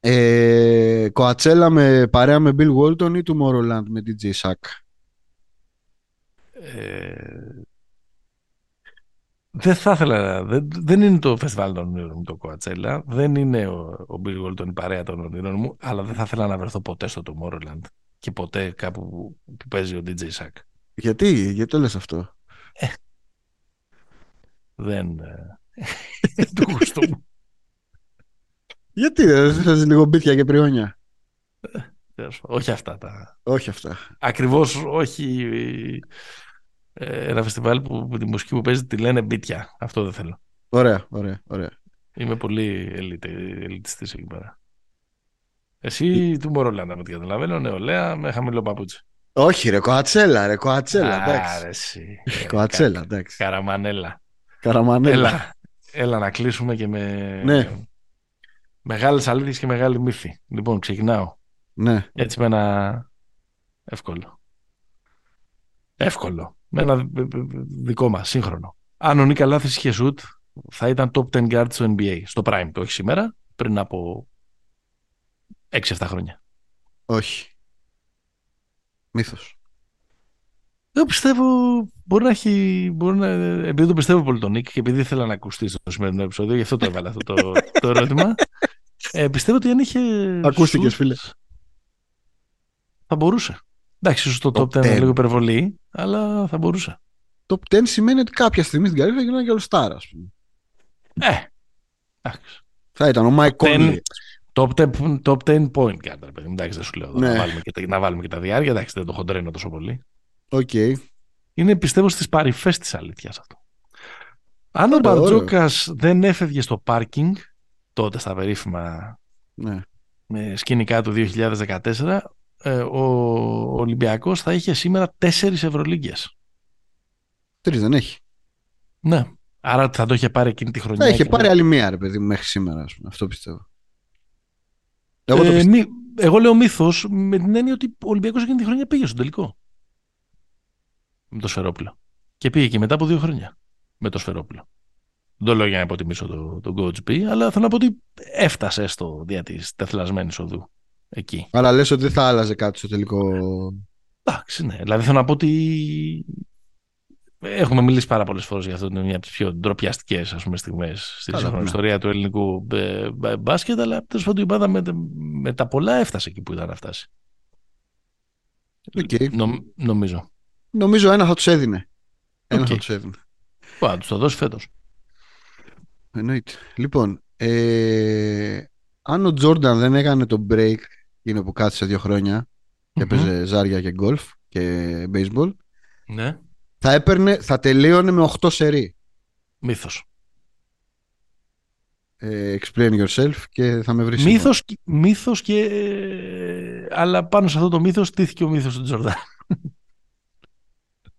Ε, Κοατσέλα με παρέα με Bill Walton ή Tomorrowland με DJ Sack; Ε, δεν θα ήθελα. Δεν, δεν είναι το φεστιβάλ των ονείρων μου το Κοατσέλα. Δεν είναι ο, ο Bill Walton η παρέα των ονείρων μου. Αλλά δεν θα ήθελα να βρεθώ ποτέ στο Tomorrowland. Και ποτέ κάπου που, που παίζει ο DJ Sack. Γιατί, γιατί το λες αυτό; Ε, δεν. Ε, του γούστου μου. Γιατί δεν θες λίγο μπίτια και πριόνια; όχι αυτά τα. Όχι αυτά. Ακριβώς όχι ε, ένα φεστιβάλ που, που τη μουσική που παίζει τη λένε μπίτια. Αυτό δεν θέλω. Ωραία, ωραία, ωραία. Είμαι πολύ ελιτιστής εκεί πέρα. Εσύ του Μωρολάντα με την καταλαβαίνω, νεολαία με χαμηλό παπούτσι. Όχι ρε, κοατσέλα ρε, κοατσέλα, εντάξει. Κοατσέλα, εντάξει. Καραμανέλα. Καραμανέλα. Έλα, έλα να κλείσουμε και με Ναι. μεγάλες αλήθειες και μεγάλη μύθη. Λοιπόν, ξεκινάω. Ναι. Έτσι με ένα εύκολο. Εύκολο. Με ένα δικό μας, σύγχρονο. Αν ο Νίκα Λάθης είχε σουτ, θα ήταν top 10 guard στο NBA. Στο prime το όχι σήμερα, πριν από 6-7 χρόνια. Όχι. Μύθος. Εγώ πιστεύω μπορεί να έχει. Μπορεί να, επειδή το πιστεύω πολύ τον Νίκ και επειδή ήθελα να ακουστεί στο σημερινό επεισόδιο, γι' αυτό το έβαλα αυτό το, το ερώτημα. Ε, πιστεύω ότι αν είχε. Ακούστηκες, shoot, φίλε. Θα μπορούσε. Εντάξει, ίσως το top 10 10. είναι λίγο υπερβολή, αλλά θα μπορούσε. Top 10 σημαίνει ότι κάποια στιγμή στην καριέρα θα γινόταν και all star, ας πούμε. Ε. Εντάξει. Θα ήταν ο Mike Conley. Top 10, top 10 point guard, ρε παιδί μου. Εντάξει, δεν σου λέω. εδώ, Ναι. Να, βάλουμε και, τα- να βάλουμε και τα διάρκεια. Εντάξει, δεν το χοντραίνω τόσο πολύ. Οκ. Είναι πιστεύω στις παρυφές της αλήθειας αυτό. Αν ο Ωραίο, ωραίο. Μπαρτζόκας δεν έφευγε στο πάρκινγκ, τότε στα περίφημα Ναι. με σκηνικά του 2014, ε, ο Ολυμπιακός θα είχε σήμερα τέσσερις Ευρωλίγκες. Τρεις δεν έχει. Ναι. Άρα θα το είχε πάρει εκείνη τη χρονιά. Θα είχε και- πάρει άλλη μία, ρε παιδί μου, μέχρι σήμερα, ας πούμε. Αυτό πιστεύω. Εγώ το Ε, πιστεύω. μη- εγώ λέω μύθος με την έννοια ότι ο Ολυμπιακός εκείνη τη χρονιά πήγε στον τελικό. Με το Σφερόπουλο. Και πήγε και μετά από δύο χρόνια με το Σφερόπουλο. Δεν το λέω για να υποτιμήσω τον το Coach B, αλλά θέλω να πω ότι έφτασε στο δια της τεθλασμένης οδού εκεί. Αλλά λες ότι δεν θα άλλαζε κάτι στο τελικό. Εντάξει, ναι. Δηλαδή θέλω να πω ότι έχουμε μιλήσει πάρα πολλές φορές για αυτό. Είναι μια από τις πιο ντροπιαστικές στιγμές στη Καλά, σύγχρονη ναι. ιστορία του ελληνικού ε, μπα- μπάσκετ, αλλά τέλος πάντων η ομάδα με, με τα πολλά έφτασε εκεί που ήταν να φτάσει. Οκ. Νομ- νομίζω. Νομίζω ένα θα τους έδινε. Ένα Οκ. θα τους έδινε. Θα τους το δώσει φέτος. Εννοείται. Λοιπόν, ε, αν ο Τζόρνταν δεν έκανε το break εκείνο που κάθισε δύο χρόνια και Μμμ. έπαιζε ζάρια και γκολφ και baseball, Ναι. θα, έπαιρνε, θα τελείωνε με 8 σερί. Μύθος. Ε, explain yourself και θα με βρεις σύμφωνο. Μύθος, και- μύθος και... ε, Αλλά πάνω σε αυτό το μύθος στήθηκε ο μύθος του Τζορδάν.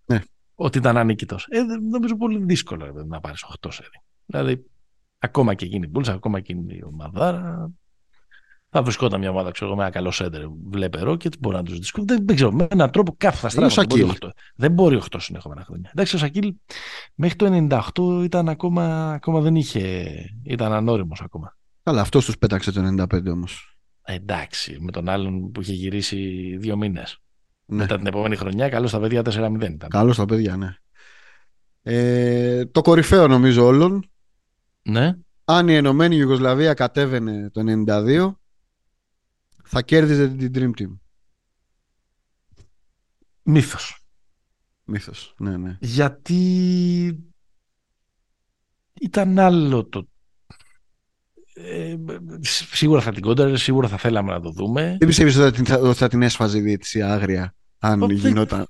Ναι. Ότι ήταν ανίκητος. Ε, δεν- νομίζω πολύ δύσκολο ρε, παιδί, να πάρεις 8 σερί. Δηλαδή, ακόμα και εκείνη η Bulls, ακόμα και εκείνη η ομαδάρα, θα βρισκόταν μια ομάδα, ξέρω εγώ, με ένα καλό σέντερ, βλέπερο και μπορεί να τους δυσκολεύει. Δεν, δεν ξέρω, με έναν τρόπο κάθε θα Είναι ο στράβει. Δεν, μπορεί Σακίλ. 8. δεν μπορεί 8 συνεχόμενα χρόνια. Εντάξει, ο Σακίλ μέχρι το 98 ήταν ακόμα, ακόμα δεν είχε. ήταν ανώριμος ακόμα. Καλά, αυτός τους πέταξε το 95 όμως. Ε, εντάξει, με τον άλλον που είχε γυρίσει δύο μήνες. Ναι. Μετά την επόμενη χρονιά, καλό στα παιδιά 4-0 ήταν. Καλώς τα παιδιά, ναι. Ε, το κορυφαίο νομίζω όλων. Ναι. Αν η Ενωμένη Ιουγκοσλαβία κατέβαινε το 92, θα κέρδιζε την Dream Team. Μύθος. Μύθος. Ναι, ναι. Γιατί ήταν άλλο το. Ε, σίγουρα θα την κόντραρε, σίγουρα θα θέλαμε να το δούμε. Δεν πιστεύεις ότι θα την, θα, ότι θα την έσφαζε η διαιτησία άγρια αν Ω, δεν- γινόταν.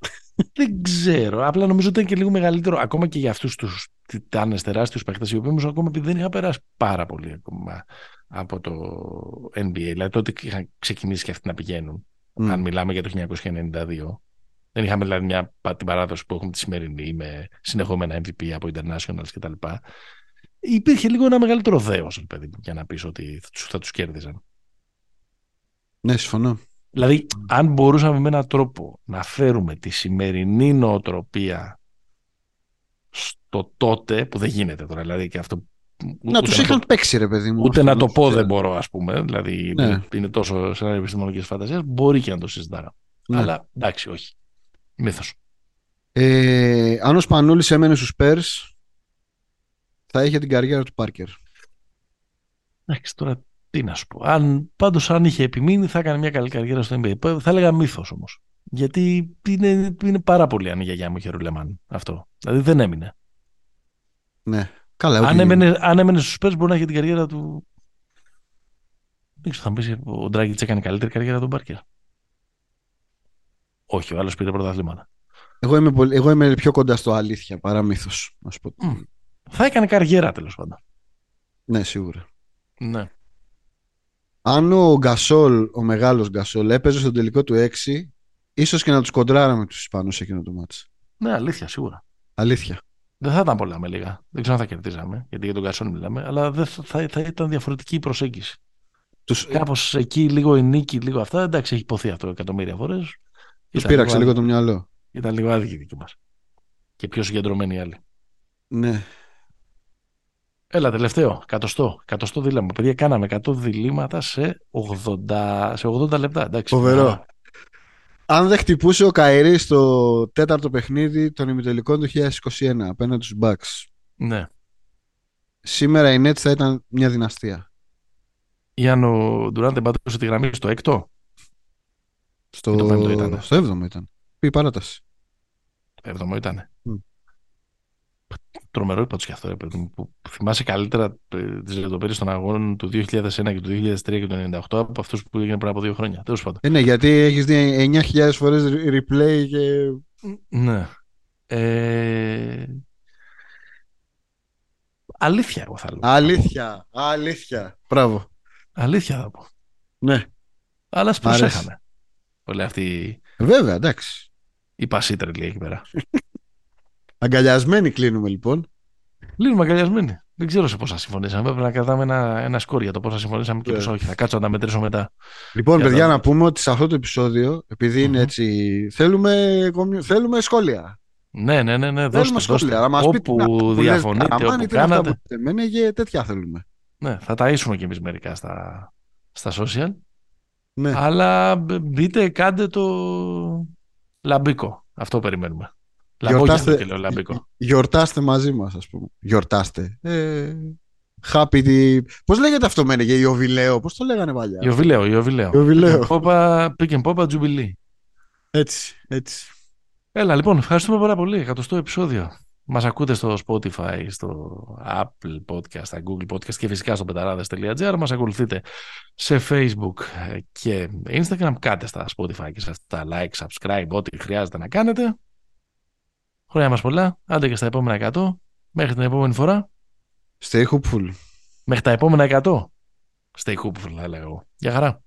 Δεν ξέρω. Απλά νομίζω ότι ήταν και λίγο μεγαλύτερο ακόμα και για αυτούς τους τιτάνες τεράστιους παίχτε, οι οποίοι όμως ακόμα επειδή δεν είχαν περάσει πάρα πολύ ακόμα από το NBA. Δηλαδή τότε είχαν ξεκινήσει και αυτοί να πηγαίνουν. Μμ. Αν μιλάμε για το 1992. Δεν είχαμε δηλαδή μια, πα- την παράδοση που έχουμε τη σημερινή με συνεχόμενα MVP από internationals κτλ. Υπήρχε λίγο ένα μεγαλύτερο δέος, παιδί μου, για να πεις ότι θα τους, θα τους κέρδιζαν. Ναι, συμφωνώ. Δηλαδή, αν μπορούσαμε με έναν τρόπο να φέρουμε τη σημερινή νοοτροπία στο τότε, που δεν γίνεται τώρα, δηλαδή και αυτό... Να ούτε τους το- είχαν παίξει ρε παιδί μου. Ούτε Αυτό να το τους πω πέρα. δεν μπορώ, ας πούμε. Δηλαδή, Ναι. είναι, είναι τόσο σε ένα επιστημονικής φαντασίας, μπορεί και να το συζητάγαμε. Ναι. Αλλά εντάξει, όχι. Μύθος. Ε, αν ο Σπανούλης έμενε στους Spurs, θα είχε την καριέρα του Πάρκερ. Εντάξει, τώρα τι να σου πω. Αν, πάντως αν είχε επιμείνει θα έκανε μια καλή καριέρα στο NBA. Θα έλεγα μύθος όμως. Γιατί είναι, είναι πάρα πολύ αν η γιαγιά μου είχε ρουλεμάν αυτό. Δηλαδή δεν έμεινε. Ναι. Καλά, αν, έμενε, αν έμενε στους Spurs μπορεί να έχει την καριέρα του... Δεν ξέρω, θα μου πεις ο Ντράγκητς έκανε καλύτερη καριέρα από τον Πάρκερ. Όχι, ο άλλος πήρε πρωταθλήματα. Εγώ είμαι, πολύ, εγώ είμαι πιο κοντά στο αλήθεια παρά μύθος. Να πω. Mm. Θα έκανε καριέρα τέλος πάντων. Ναι, σίγουρα. Ναι. Αν ο Γκασόλ, ο μεγάλος Γκασόλ, έπαιζε στο τελικό του 6, ίσως και να τους κοντράραμε τους Ισπανούς σε εκείνο το μάτς. Ναι, αλήθεια, σίγουρα. Αλήθεια. Δεν θα ήταν πολλά με λίγα. Δεν ξέρω αν θα κερδίζαμε, γιατί για τον Γκασόλ μιλάμε, αλλά δεν θα, θα ήταν διαφορετική η προσέγγιση. Τους... Κάπως εκεί λίγο η νίκη, λίγο αυτά. Εντάξει, έχει υποθεί αυτό εκατομμύρια φορές. Τους πήραξε λίγο το μυαλό. Ήταν λίγο άδικη δική μας. Και πιο συγκεντρωμένοι οι άλλοι. Ναι. Έλα, τελευταίο. Κατοστό. Κατοστό δίλημα. Παιδιά, κάναμε 100 διλήμματα σε 80, σε 80 λεπτά. Εντάξει, Φοβερό. Αν δεν χτυπούσε ο Καηρή στο τέταρτο παιχνίδι των ημιτελικών του 2021 απέναντι στους Bucks. Ναι. Σήμερα η Nets θα ήταν μια δυναστεία. Ή αν ο Ντουράντ εμπάτωσε τη γραμμή στο έκτο. Στο, το ήταν. στο έβδομο ήταν. Πει παράταση. Έβδομο ήταν. Mm. Τρομερό είπα και αυτό, που θυμάσαι καλύτερα ε, τις λεπτομέρειες των αγώνων του 2001 και του 2003 και του 1998 από αυτούς που έγιναν πριν από δύο χρόνια. Τέλος πάντων. Ε, ναι, γιατί έχεις δει 9.000 φορές replay και. Ναι. Ε... Αλήθεια, εγώ θα λέω. Αλήθεια. Αλήθεια. Μπράβο. Αλήθεια θα πω. Ναι. Αλλά προσέχαμε. Όλοι αυτοί. Βέβαια, εντάξει. Η πασίτρελη εκεί πέρα. Αγκαλιασμένοι κλείνουμε λοιπόν. Κλείνουμε αγκαλιασμένοι. Δεν ξέρω σε πόσα συμφωνήσαμε. Πρέπει να κρατάμε ένα, ένα σκόρ για το πόσα συμφωνήσαμε και πόσα όχι. Θα κάτσω να τα μετρήσω μετά. Λοιπόν, για παιδιά, να πούμε ότι σε αυτό το επεισόδιο, επειδή είναι έτσι. Θέλουμε, θέλουμε σχόλια. Ναι, ναι, ναι. ναι. Δώστε, σχόλια. Να μας όπου πείτε, διαφωνείτε, όπου, όπου κάνατε. Εμένα και τέτοια θέλουμε. Ναι, θα ταΐσουμε κι εμείς μερικά στα, στα social. Ναι. Αλλά μπείτε, κάντε το λαμπίκο. Αυτό περιμένουμε. Γιορτάστε, και λέω λαμπίκο. γιορτάστε μαζί μας, ας πούμε. Γιορτάστε. Ε, happy... Πώς λέγεται αυτό μένε για Ιωβιλέο, πώς το λέγανε παλιά; Ιωβιλέο, Ιωβιλέο. Ιωβιλέο. Pick and Popa Jubilee. Έτσι, έτσι. Έλα, λοιπόν, ευχαριστούμε πάρα πολύ. Εκατοστό επεισόδιο. Μας ακούτε στο Spotify, στο Apple Podcast, στα Google Podcast και φυσικά στο πεταράδες.gr. Μας ακολουθείτε σε Facebook και Instagram. Κάτε στα Spotify και σε αυτά like, subscribe, ό,τι χρειάζεται να κάνετε. Χρόνια μας πολλά. Άντε και στα επόμενα 100. Μέχρι την επόμενη φορά. Stay hopeful. Μέχρι τα επόμενα 100. Stay hopeful θα έλεγα εγώ. Γεια χαρά.